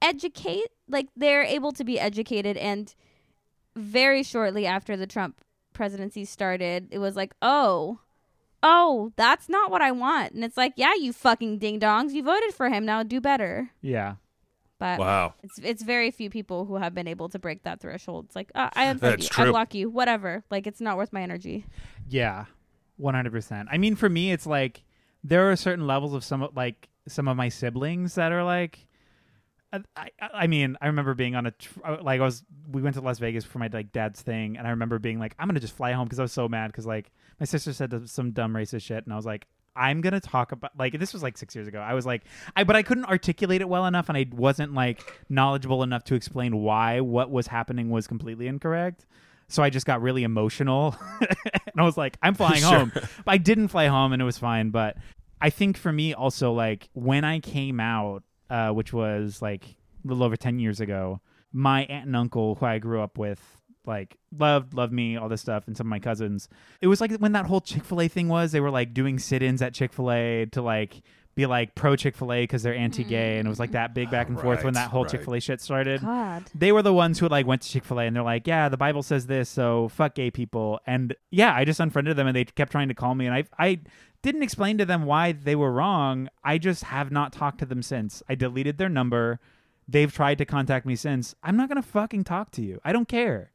educate, like they're able to be educated, and very shortly after the Trump presidency started, it was like, oh. Oh, that's not what I want. And it's like, yeah, you fucking ding dongs. You voted for him. Now do better. Yeah. But Wow. it's it's very few people who have been able to break that threshold. It's like uh, I unfriend That's you, true. I block you, whatever. Like it's not worth my energy. Yeah, one hundred percent. I mean, for me, it's like there are certain levels of some like some of my siblings that are like. I, I, I mean, I remember being on a tr- uh, like I was. We went to Las Vegas for my like dad's thing, and I remember being like, "I'm gonna just fly home" because I was so mad because like my sister said some dumb racist shit, and I was like, "I'm gonna talk about like this was like six years ago." I was like, I but I couldn't articulate it well enough, and I wasn't like knowledgeable enough to explain why what was happening was completely incorrect. So I just got really emotional, and I was like, "I'm flying Sure. home." But I didn't fly home, and it was fine. But I think for me also, like when I came out, uh, which was like a little over ten years ago, my aunt and uncle, who I grew up with, like loved loved me, all this stuff, and some of my cousins. It was like when that whole Chick Fil A thing was. They were like doing sit-ins at Chick Fil A to like be like pro Chick Fil A because they're anti-gay, and it was like mm. that big back and forth when that whole right. Chick Fil A shit started God. they were the ones who like went to Chick Fil A and they're like, yeah, the Bible says this, so fuck gay people. And yeah, I just unfriended them and they kept trying to call me, and I I didn't explain to them why they were wrong. I just have not talked to them since. I deleted their number. They've tried to contact me since. I'm not gonna fucking talk to you. I don't care.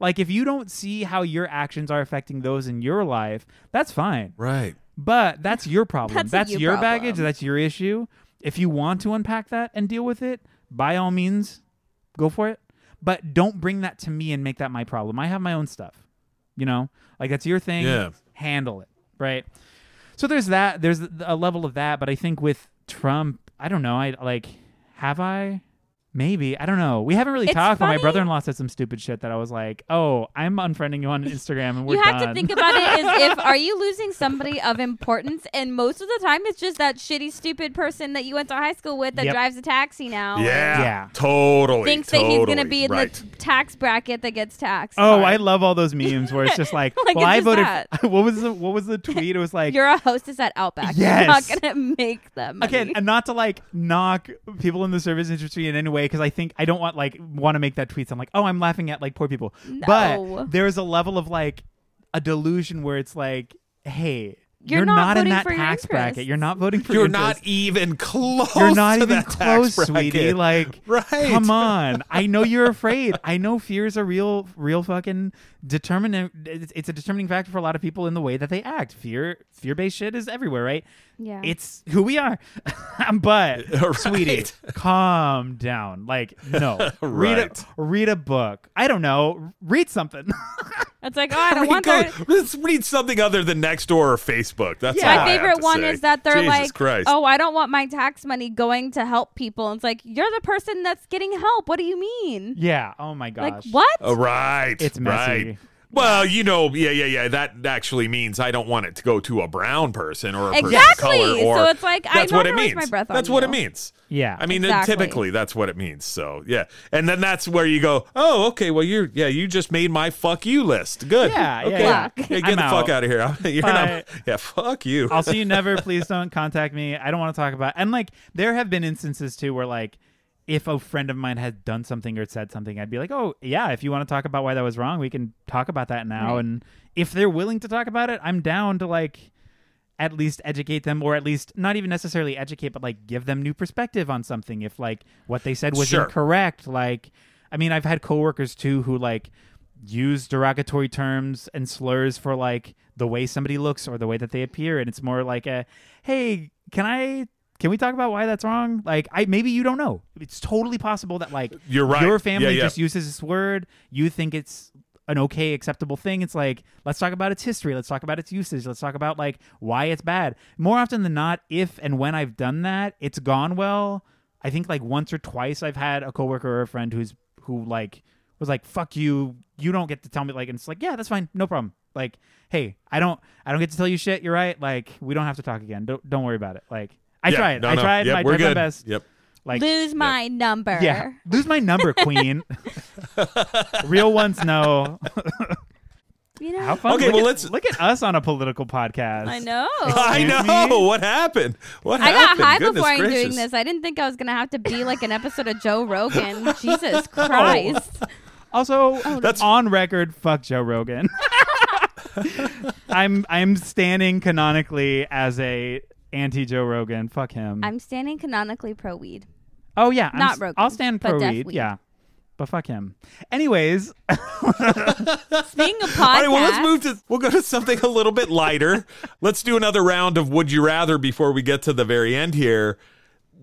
Like if you don't see how your actions are affecting those in your life, that's fine. Right. But that's your problem. That's a you your problem. baggage. That's your issue. If you want to unpack that and deal with it, by all means, go for it. But don't bring that to me and make that my problem. I have my own stuff. You know, like that's your thing. Yeah. Handle it. Right. So there's that. There's a level of that. But I think with Trump, I don't know. I like, have I? Maybe I don't know. We haven't really It's talked. But my funny- brother-in-law said some stupid shit that I was like, "Oh, I'm unfriending you on Instagram, and we're you have done." to think about it as if are you losing somebody of importance? And most of the time, it's just that shitty, stupid person that you went to high school with that Yep. drives a taxi now. Yeah. Yeah. Totally. Thinks that he's gonna be in right. the tax bracket that gets taxed. Oh, hard. I love all those memes where it's just like, Like, well, it's I just voted. that. what was the what was the tweet? It was like, You're a hostess at Outback. Yes. You're not gonna make them. money. again, and not to like knock people in the service industry in any way because I think I don't want like want to make that tweet. So I'm like, oh, I'm laughing at like poor people, No. but there's a level of like a delusion where it's like, hey, You're you're, not not, in that for your tax bracket. You're not voting for. You're your not even close. You're not to even that close, sweetie. Like, Right. come on. I know you're afraid. I know fear is a real, real fucking determinant. It's, it's a determining factor for a lot of people in the way that they act. Fear, fear-based shit is everywhere, right? Yeah. It's who we are. but, Right. sweetie, calm down. Like, no, read Right. a read a book. I don't know. Read something. It's like, oh, I don't want go- their. let's read something other than Nextdoor or Facebook. That's Yeah. all My I have favorite to one say. is that they're Jesus like, Christ. "Oh, I don't want my tax money going to help people." It's like you're the person that's getting help. What do you mean? yeah. Oh my gosh. Like what? Oh, right. It's messy. Right. Well, you know, yeah, yeah, yeah. That actually means I don't want it to go to a brown person or a person of Exactly. color. Or So it's like, I'm that's not what it means. my breath on that's what you. it means. Yeah. I mean, uh, Exactly. typically that's what it means. So yeah, and then that's where you go. Oh, okay. Well, you're yeah. You just made my fuck you list. Good. Yeah, yeah, Okay. yeah. get I'm the fuck out. out of here. You're Bye. not. Yeah. Fuck you. I'll see you never. Please don't contact me. I don't want to talk about. And like, there have been instances too where like, if a friend of mine had done something or said something, I'd be like, oh yeah, if you want to talk about why that was wrong, we can talk about that now. Right. And if they're willing to talk about it, I'm down to like. At least educate them, or at least not even necessarily educate, but like give them new perspective on something. If like what they said was Sure. incorrect, like I mean, I've had coworkers too who like use derogatory terms and slurs for like the way somebody looks or the way that they appear and it's more like a hey can i can we talk about why that's wrong? Like i maybe you don't know. It's totally possible that like You're right. your family Yeah, yeah. just uses this word. You think it's an okay acceptable thing. It's like let's talk about its history. Let's talk about its usage. Let's talk about like why it's bad. More often than not if and when i've done that it's gone well. I think like once or twice i've had a coworker or a friend who's who like was like fuck you. You don't get to tell me like and it's like yeah that's fine. No problem. Like hey i don't i don't get to tell you shit. You're right. Like we don't have to talk again. Don't, don't worry about it. Like i Yeah, tried no, i no. tried Yep, I we're tried my best Yep. like Lose my number. yeah lose my number queen real ones know You know. how fun Okay, look well, at, let's- look at us on a political podcast I know. I know me? what happened. What I got happened? high Goodness before I'm doing this. I didn't think I was gonna have to be like an episode of Joe Rogan. Jesus Oh. Christ. Also, oh, That's- on record. Fuck Joe Rogan. I'm I'm standing canonically as a anti Joe Rogan. Fuck him. I'm standing canonically pro weed. oh yeah, I'm not s- Rogan, I'll stand pro weed. weed. Yeah, but fuck him. Anyways, Speaking of podcasts, All right, well, let's move to. We'll go to something a little bit lighter. let's do another round of Would You Rather before we get to the very end here.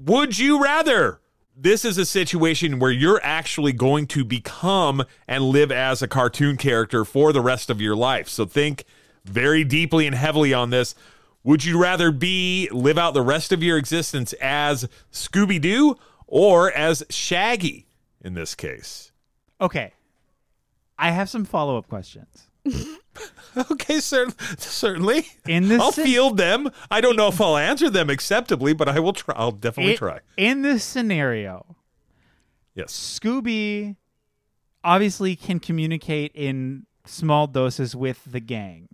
Would you rather? This is a situation where you're actually going to become and live as a cartoon character for the rest of your life. So think very deeply and heavily on this. Would you rather be live out the rest of your existence as Scooby Doo or as Shaggy in this case? okay. I have some follow up questions. Okay, cer- certainly. In this I'll field them. I don't know if I'll answer them acceptably, but I will try. I'll definitely I- try. In this scenario, Yes. Scooby obviously can communicate in small doses with the gang.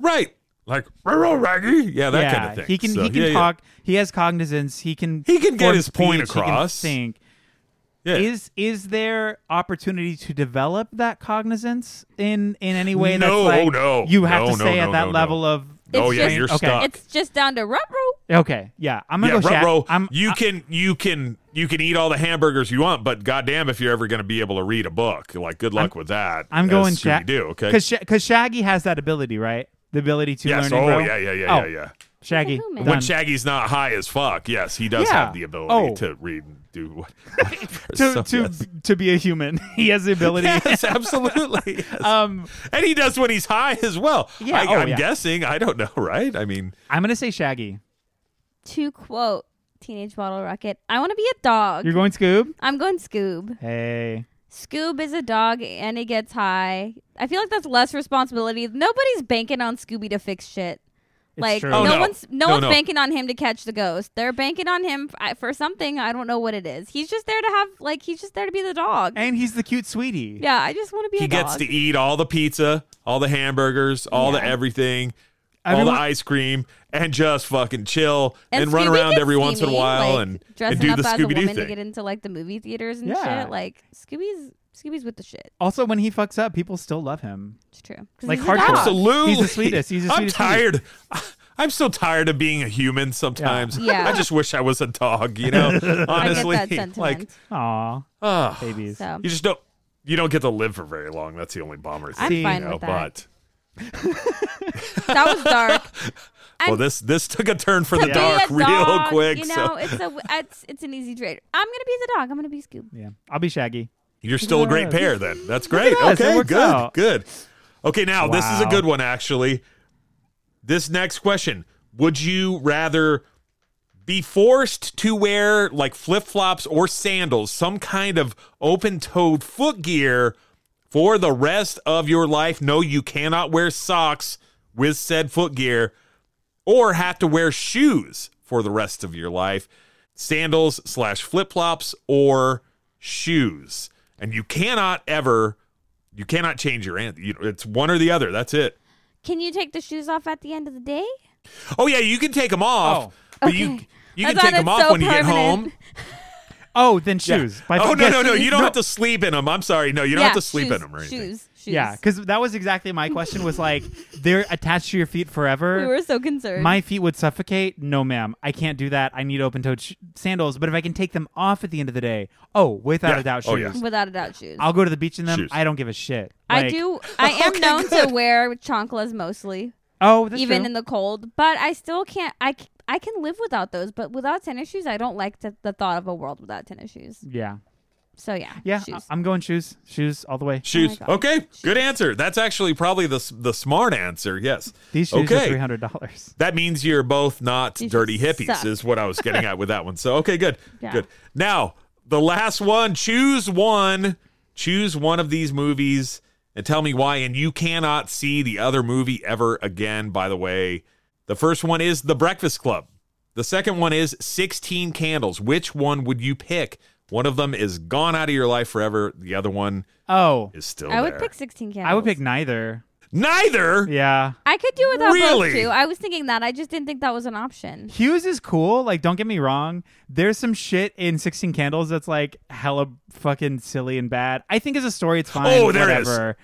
Right. Like "Ruh-roh, Raggy. Yeah, that yeah, kind of thing. He can So, he can yeah, yeah. talk. He has cognizance. He can He can get form his point speech, he across. think. Yeah. Is is there opportunity to develop that cognizance in in any way? No, that's like no, you have no, to no, stay no, at that no, level of. oh yeah, just- you're okay. stuck. it's just down to rut Okay, yeah, I'm gonna yeah, go. Sha- bro, I'm, you I- can you can you can eat all the hamburgers you want, but goddamn if you're ever going to be able to read a book, like good luck with that. I'm as going Sha- Scooby-Doo, okay? because because Shaggy has that ability, right? The ability to yes. learn. and Oh grow? yeah, yeah, yeah, Oh, yeah, yeah. Shaggy. human. When. Shaggy's not high as fuck, yes, he does Yeah. have the ability Oh. to read and do what. to So, to yes. to be a human, he has the ability. Yes, absolutely. yes. um, and he does when he's high as well. Yeah, I, oh, I'm yeah. guessing. I don't know, right? I mean, I'm gonna say Shaggy. To quote Teenage Bottlerocket, I want to be a dog. You're going Scoob. I'm going Scoob. Hey, Scoob is a dog and he gets high. I feel like that's less responsibility. Nobody's banking on Scooby to fix shit. It's like true. Oh, no, Oh, no. one's no, No, one's no. banking on him to catch the ghost. They're banking on him f- for something. I don't know what it is. He's just there to have like he's just there to be the dog. and he's the cute sweetie. yeah, I just want to be he a gets dog. to eat all the pizza, all the hamburgers, all the Yeah. Everything, all the ice cream, and just fucking chill and, And run around gets every once in a while like, and, dressing and do up the as a Scooby Doo woman to thing. get into like the movie theaters and Yeah. shit. Like Scooby's Scooby's with the shit. Also, when he fucks up, people still love him. It's true. Like he's a hardcore. dog. Absolutely. He's the sweetest. He's the sweetest. I'm sweetest tired. I'm so tired of being a human sometimes. Yeah. I just wish I was a dog, you know? I get Honestly. that like, Aw, ah, babies. so you just don't you don't get to live for very long. That's the only bummer thing. I'm fine you know, with that. but that was dark. well I'm- this this took a turn for to the dark a real dog, quick. You so know, it's a it's it's an easy trade. I'm gonna be the dog. I'm gonna be Scoob. Yeah, I'll be Shaggy. You're still a great pair then. That's great. us, it Okay, good. out. Good. Okay, now this is a good one actually. This next question, would you rather be forced to wear like flip-flops or sandals, some kind of open-toed foot gear for the rest of your life? No, you cannot wear socks with said foot gear or have to wear shoes for the rest of your life sandals slash flip-flops or shoes and you cannot ever you cannot change your answer you, it's one or the other that's it Can you take the shoes off at the end of the day? oh yeah you can take them off Oh. but you Okay. you I can take them off so when you get home Oh, then shoes. By oh no yes, no no you don't no. have to sleep in them i'm sorry no you don't yeah, have to sleep shoes, in them or anything Shoes, shoes. Yeah, because that was exactly my question. Was like they're attached to your feet forever. we were so concerned. my feet would suffocate. No, ma'am. I can't do that. I need open-toed sh- sandals. But if I can take them off at the end of the day, oh, without Yeah. a doubt, Oh, shoes. yeah. without a doubt, shoes. I'll go to the beach in them. Shoes. I don't give a shit. I do. I am Okay, known good. to wear chanclas mostly, Oh, that's even true. in the cold. But I still can't. I, c- I can live without those. But without tennis shoes, I don't like the, the thought of a world without tennis shoes. yeah, So yeah, yeah. shoes. I- I'm going shoes. Shoes all the way. Shoes. Oh God. okay, good answer. That's actually probably the the smart answer. Yes. These shoes are three hundred dollars. That means you're both not These dirty hippies, suck. is what I was getting at with that one. So, okay, good. Yeah. Good. Now, the last one choose one. Choose one of these movies and tell me why. And you cannot see the other movie ever again, by the way. The first one is The Breakfast Club. The second one is 16 Candles. Which one would you pick? One of them is gone out of your life forever. The other one Oh, is still I would there. pick sixteen candles. I would pick neither. Neither. Yeah. I could do without Really? both too. I was thinking that. I just didn't think that was an option. Hughes is cool. Like, don't get me wrong. There's some shit in 16 Candles that's like hella fucking silly and bad. I think as a story, it's oh, fine. Oh, there is. whatever.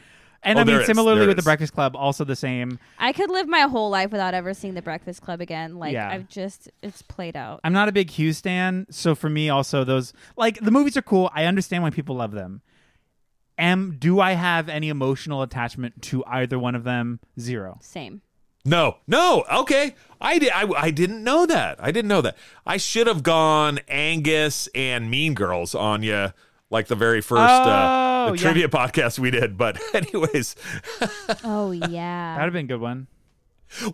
And Oh, I mean, there is. similarly There with the. Breakfast Club, also the same. I could live my whole life without ever seeing The Breakfast Club again. Like Yeah. I've just, it's played out. I'm not a big Hughes stan, so for me, also those like the movies are cool. I understand why people love them. Am do I have any emotional attachment to either one of them? Zero. Same. No, no. Okay, I did. I, I didn't know that. I didn't know that. I should have gone Angus and Mean Girls on you, like the very first uh, Oh, the yeah. trivia podcast we did. But anyways, Oh yeah. That'd have been a good one.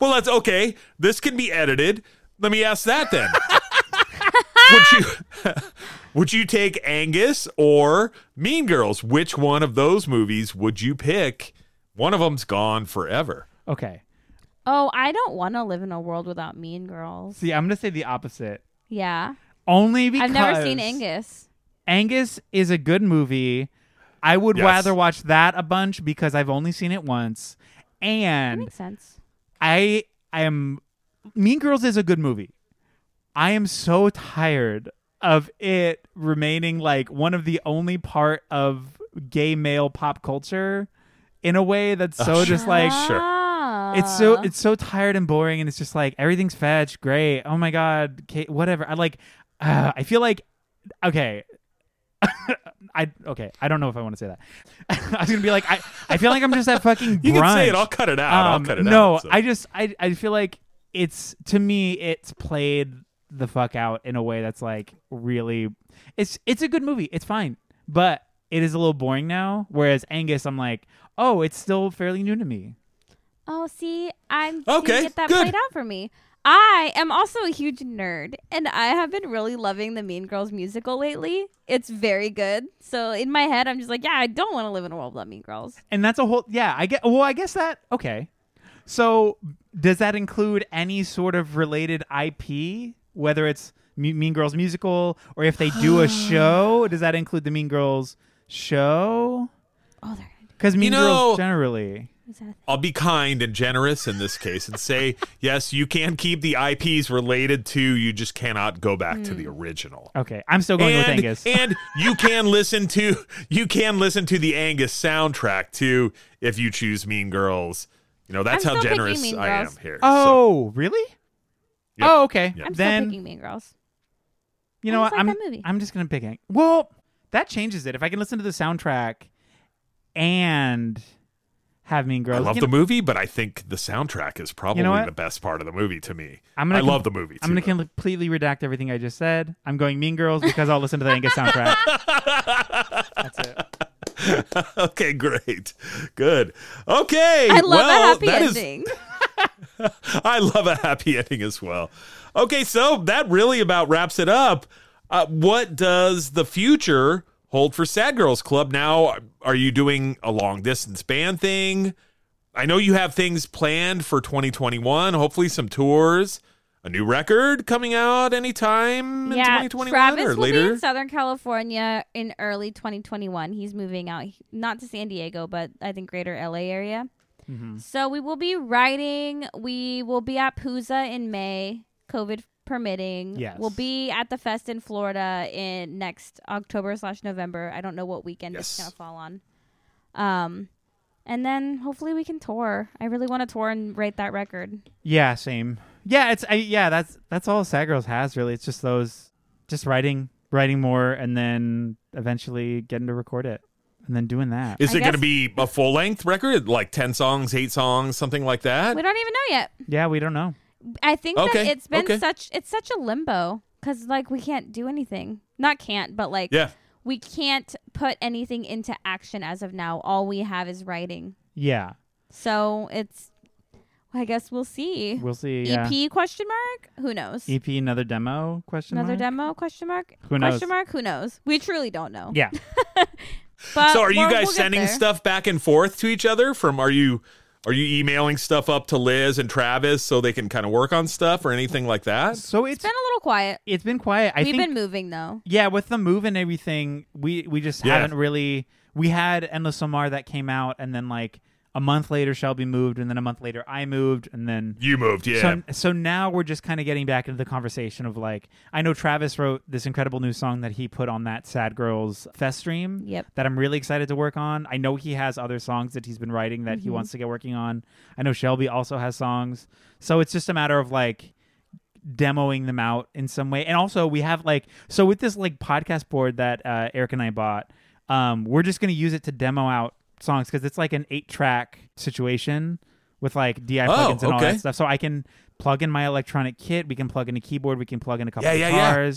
well, that's okay. This can be edited. Let me ask that then. would you would you take Angus or Mean Girls? Which one of those movies would you pick? One of them's gone forever. Okay. oh, I don't want to live in a world without Mean Girls. See, I'm gonna say the opposite. Yeah. Only because I've never seen Angus. Angus is a good movie. I would Yes. rather watch that a bunch because I've only seen it once. That And makes sense. I I am Mean Girls is a good movie. I am so tired of it remaining like one of the only part of gay male pop culture in a way that's so just like Sure. It's so it's so tired and boring and it's just like everything's fetch great oh my god Kate, whatever i like uh, i feel like okay i okay i don't know if i want to say that i was gonna be like i i feel like i'm just that fucking You can say it. I'll cut it out. I'll Um, cut it no, out. so. I just I I feel like it's to me it's played the fuck out in a way that's like really it's it's a good movie. It's fine. But it is a little boring now. Whereas Angus, I'm like, oh, it's still fairly new to me. Oh, see, I'm Okay, okay. Get that good. played out for me. I am also a huge nerd, and I have been really loving the Mean Girls musical lately. It's very good. So in my head, I'm just like, yeah, I don't want to live in a world without Mean Girls. And that's a whole yeah, I get well, I guess that okay. So does that include any sort of related IP, whether it's Me- Mean Girls musical or if they do a show, does that include the Mean Girls show? Oh, they're Because Mean know- Girls generally. Is that I'll be kind and generous in this case and say, yes, you can keep the IPs related to, you just cannot go back to the hmm. original. Okay, I'm still going with Angus. and you can listen to you can listen to the Angus soundtrack too if you choose Mean Girls. You know, that's I'm how generous I am Girls. here. So, oh, really? Yep. Oh, okay. Yep. I'm Then still picking Mean Girls. you know I what? just like I'm that movie. I'm just gonna pick Ang- Well, that changes it. If I can listen to the soundtrack and have Mean I Girls, love you the know- movie, but I think the soundtrack is probably what? the best part of the movie to me. I'm gonna I com- love the movie. Too, I'm gonna completely redact everything I just said. I'm going Mean Girls because I'll listen to the Angus soundtrack. That's it. okay, great, good. Okay, I love well, a happy that is- ending. I love a happy ending as well. Okay, so that really about wraps it up. Uh, what does the future hold for Sad Girls Club now? Are you doing a long distance band thing? I know you have things planned for 2021. Hopefully, some tours, a new record coming out anytime in yeah, 2021 Travis or will be in Southern California in early 2021. He's moving out, not to San Diego, but I think greater LA area. Mm-hmm. So we will be writing. We will be at Pouzza in May, COVID permitting. Yes. We'll be at the fest in Florida in next October slash November. I don't know what weekend it's gonna fall on. Um, and then hopefully we can tour. I really want to tour and write that record. Yeah, same. Yeah, it's I, yeah. That's that's all Sad Girls has really. It's just those, just writing, writing more, and then eventually getting to record it, and then doing that. Is I it going to be a full length record, like ten songs, eight songs, something like that? We don't even know yet. yeah, we don't know. I think Okay, that it's been okay. such it's such a limbo because like we can't do anything. Not can't, but like Yeah. we can't put anything into action as of now. All we have is writing. Yeah, So it's I guess we'll see. we'll see. Yeah. EP question mark? Who knows? EP, another demo? Question mark? Another mark? demo question mark? Who knows? Question mark? Who knows? We truly don't know. Yeah, But So are you guys we'll sending stuff back and forth to each other? From are you are you emailing stuff up to Liz and Travis so they can kind of work on stuff or anything like that? so it's It's been a little quiet. it's been quiet. I We've think been moving though. yeah, with the move and everything, we we just Yeah. haven't really. We had Endless Omar that came out, and then like a month later, Shelby moved, and then a month later, I moved, and then You moved, yeah. So, so now we're just kind of getting back into the conversation of like, I know Travis wrote this incredible new song that he put on that Sad Girlz Fest stream. Yep. That I'm really excited to work on. I know he has other songs that he's been writing that Mm-hmm. he wants to get working on. I know Shelby also has songs. So it's just a matter of like demoing them out in some way. And also we have like, so with this like podcast board that uh, Eric and I bought, um, we're just going to use it to demo out songs because it's like an eight track situation with like DI Oh, plugins and all that stuff. So I can plug in my electronic kit. We can plug in a keyboard. We can plug in a couple Yeah, of yeah, yeah.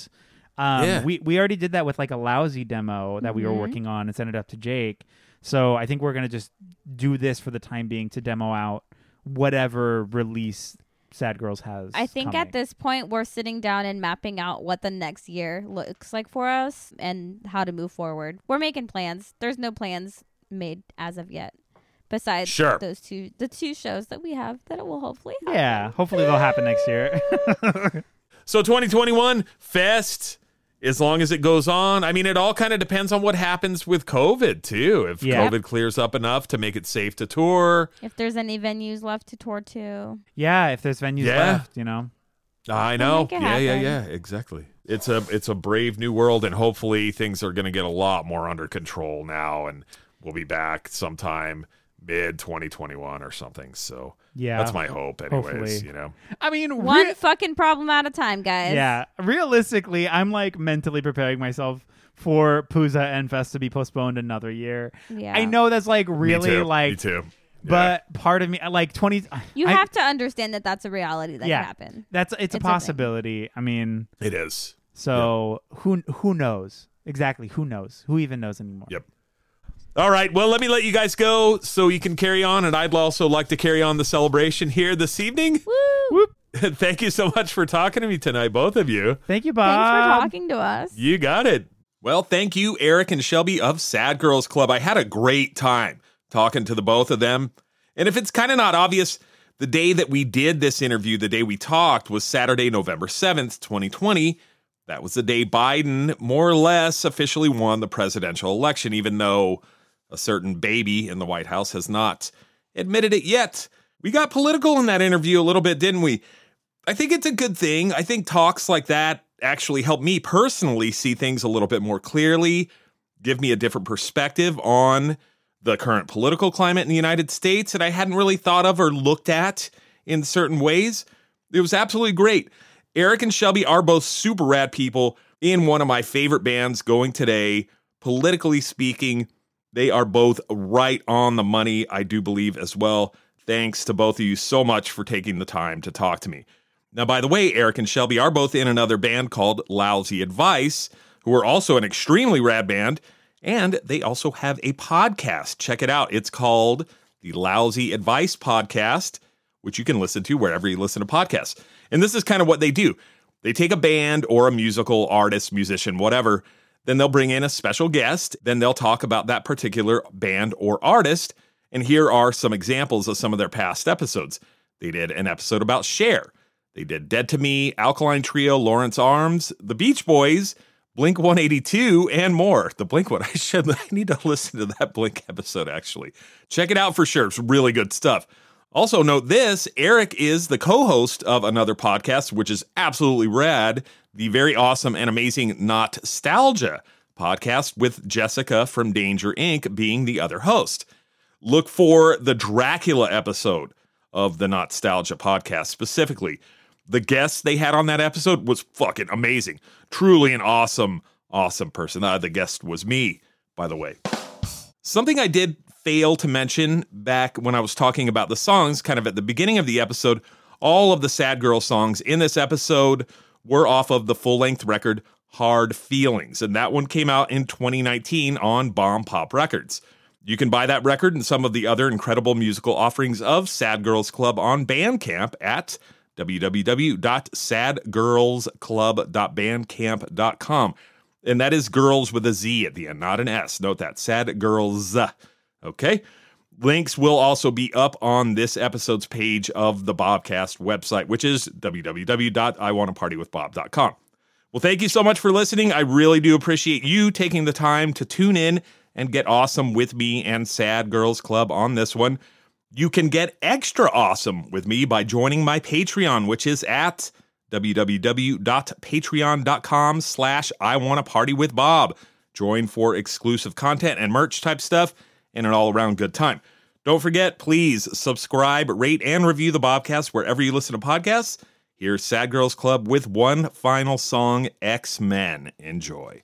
Um, Yeah. we we already did that with like a lousy demo that we were Mhm. working on and sent it up to Jake. So I think we're gonna just do this for the time being to demo out whatever release Sad Girlz has. I think coming. at this point we're sitting down and mapping out what the next year looks like for us and how to move forward. We're making plans. There's no plans made as of yet. Besides Sure. those two the two shows that we have that it will hopefully happen. Yeah, hopefully they'll happen next year. So 2021 Fest, as long as it goes on. I mean, it all kind of depends on what happens with COVID too. If Yeah. COVID clears up enough to make it safe to tour, If there's any venues left to tour to. yeah, if there's venues Yeah. left, you know. I know. make it Yeah, yeah, yeah. Exactly. It's a it's a brave new world, and hopefully things are going to get a lot more under control now, and we'll be back sometime mid 2021 or something. So Yeah. that's my hope, anyways. Hopefully. You know. I mean, One rea- fucking problem at a time, guys. yeah. Realistically, I'm like mentally preparing myself for Pouzza and Fest to be postponed another year. Yeah. I know that's like Me really too. like, Me too. but part of me like 20. You I- have to understand that that's a reality that Yeah. can happen. That's it's, a It's a possibility. I mean, it is. so who who knows exactly? Who knows? Who even knows anymore? Yep. All right. Well, let me let you guys go so you can carry on, and I'd also like to carry on the celebration here this evening. Woo! Thank you so much for talking to me tonight, both of you. Thank you, Thanks for talking to us. You got it. Well, thank you, Eric and Shelby of Sad Girlz Club. I had a great time talking to the both of them. And if it's kind of not obvious, the day that we did this interview, the day we talked, was Saturday, November 7th, 2020. That was the day Biden more or less officially won the presidential election, even though a certain baby in the White House has not admitted it yet. We got political in that interview a little bit, didn't we? I think it's a good thing. I think talks like that actually help me personally see things a little bit more clearly, give me a different perspective on the current political climate in the United States that I hadn't really thought of or looked at in certain ways. It was absolutely great. Eric and Shelby are both super rad people in one of my favorite bands going today. Politically speaking, they are both right on the money, I do believe as well. Thanks to both of you so much for taking the time to talk to me. Now, by the way, Eric and Shelby are both in another band called Lousy Advice, who are also an extremely rad band, and they also have a podcast. Check it out. It's called the Lousy Advice Podcast, which you can listen to wherever you listen to podcasts. And this is kind of what they do they take a band or a musical artist, musician, whatever, then they'll bring in a special guest, then they'll talk about that particular band or artist. And here are some examples of some of their past episodes. They did an episode about Cher. They did Dead to Me, Alkaline Trio, Lawrence Arms, The Beach Boys, Blink 182, and more. The Blink one, I should I need to listen to that Blink episode actually. Check it out for sure. It's really good stuff. Also, note this Eric is the co host of another podcast, which is absolutely rad the very awesome and amazing Nostalgia podcast with Jessica from Danger Inc. being the other host. look for the Dracula episode of the Nostalgia podcast specifically. The guest they had on that episode was fucking amazing. Truly an awesome, awesome person. Uh, the guest was me, by the way. Something I did fail to mention back when I was talking about the songs, kind of at the beginning of the episode, all of the Sad Girl songs in this episode were off of the full length record Hard Feelings. And that one came out in 2019 on Bomb Pop Records. You can buy that record and some of the other incredible musical offerings of Sad Girlz Club on Bandcamp at www.sadgirlzclub.bandcamp.com. And that is girls with a Z at the end, not an S. Note that. Sad Girls. Okay. Links will also be up on this episode's page of the Bobcast website, which is www.iwannapartywithbob.com. Well, thank you so much for listening. I really do appreciate you taking the time to tune in and get awesome with me and Sad Girlz Club on this one. You can get extra awesome with me by joining my Patreon, which is at www.patreon.com slash I wanna party with Bob. Join for exclusive content and merch type stuff and an all-around good time. Don't forget, please subscribe, rate, and review the Bobcast wherever you listen to podcasts. Here's Sad Girlz Club with one final song, X-Men. Enjoy.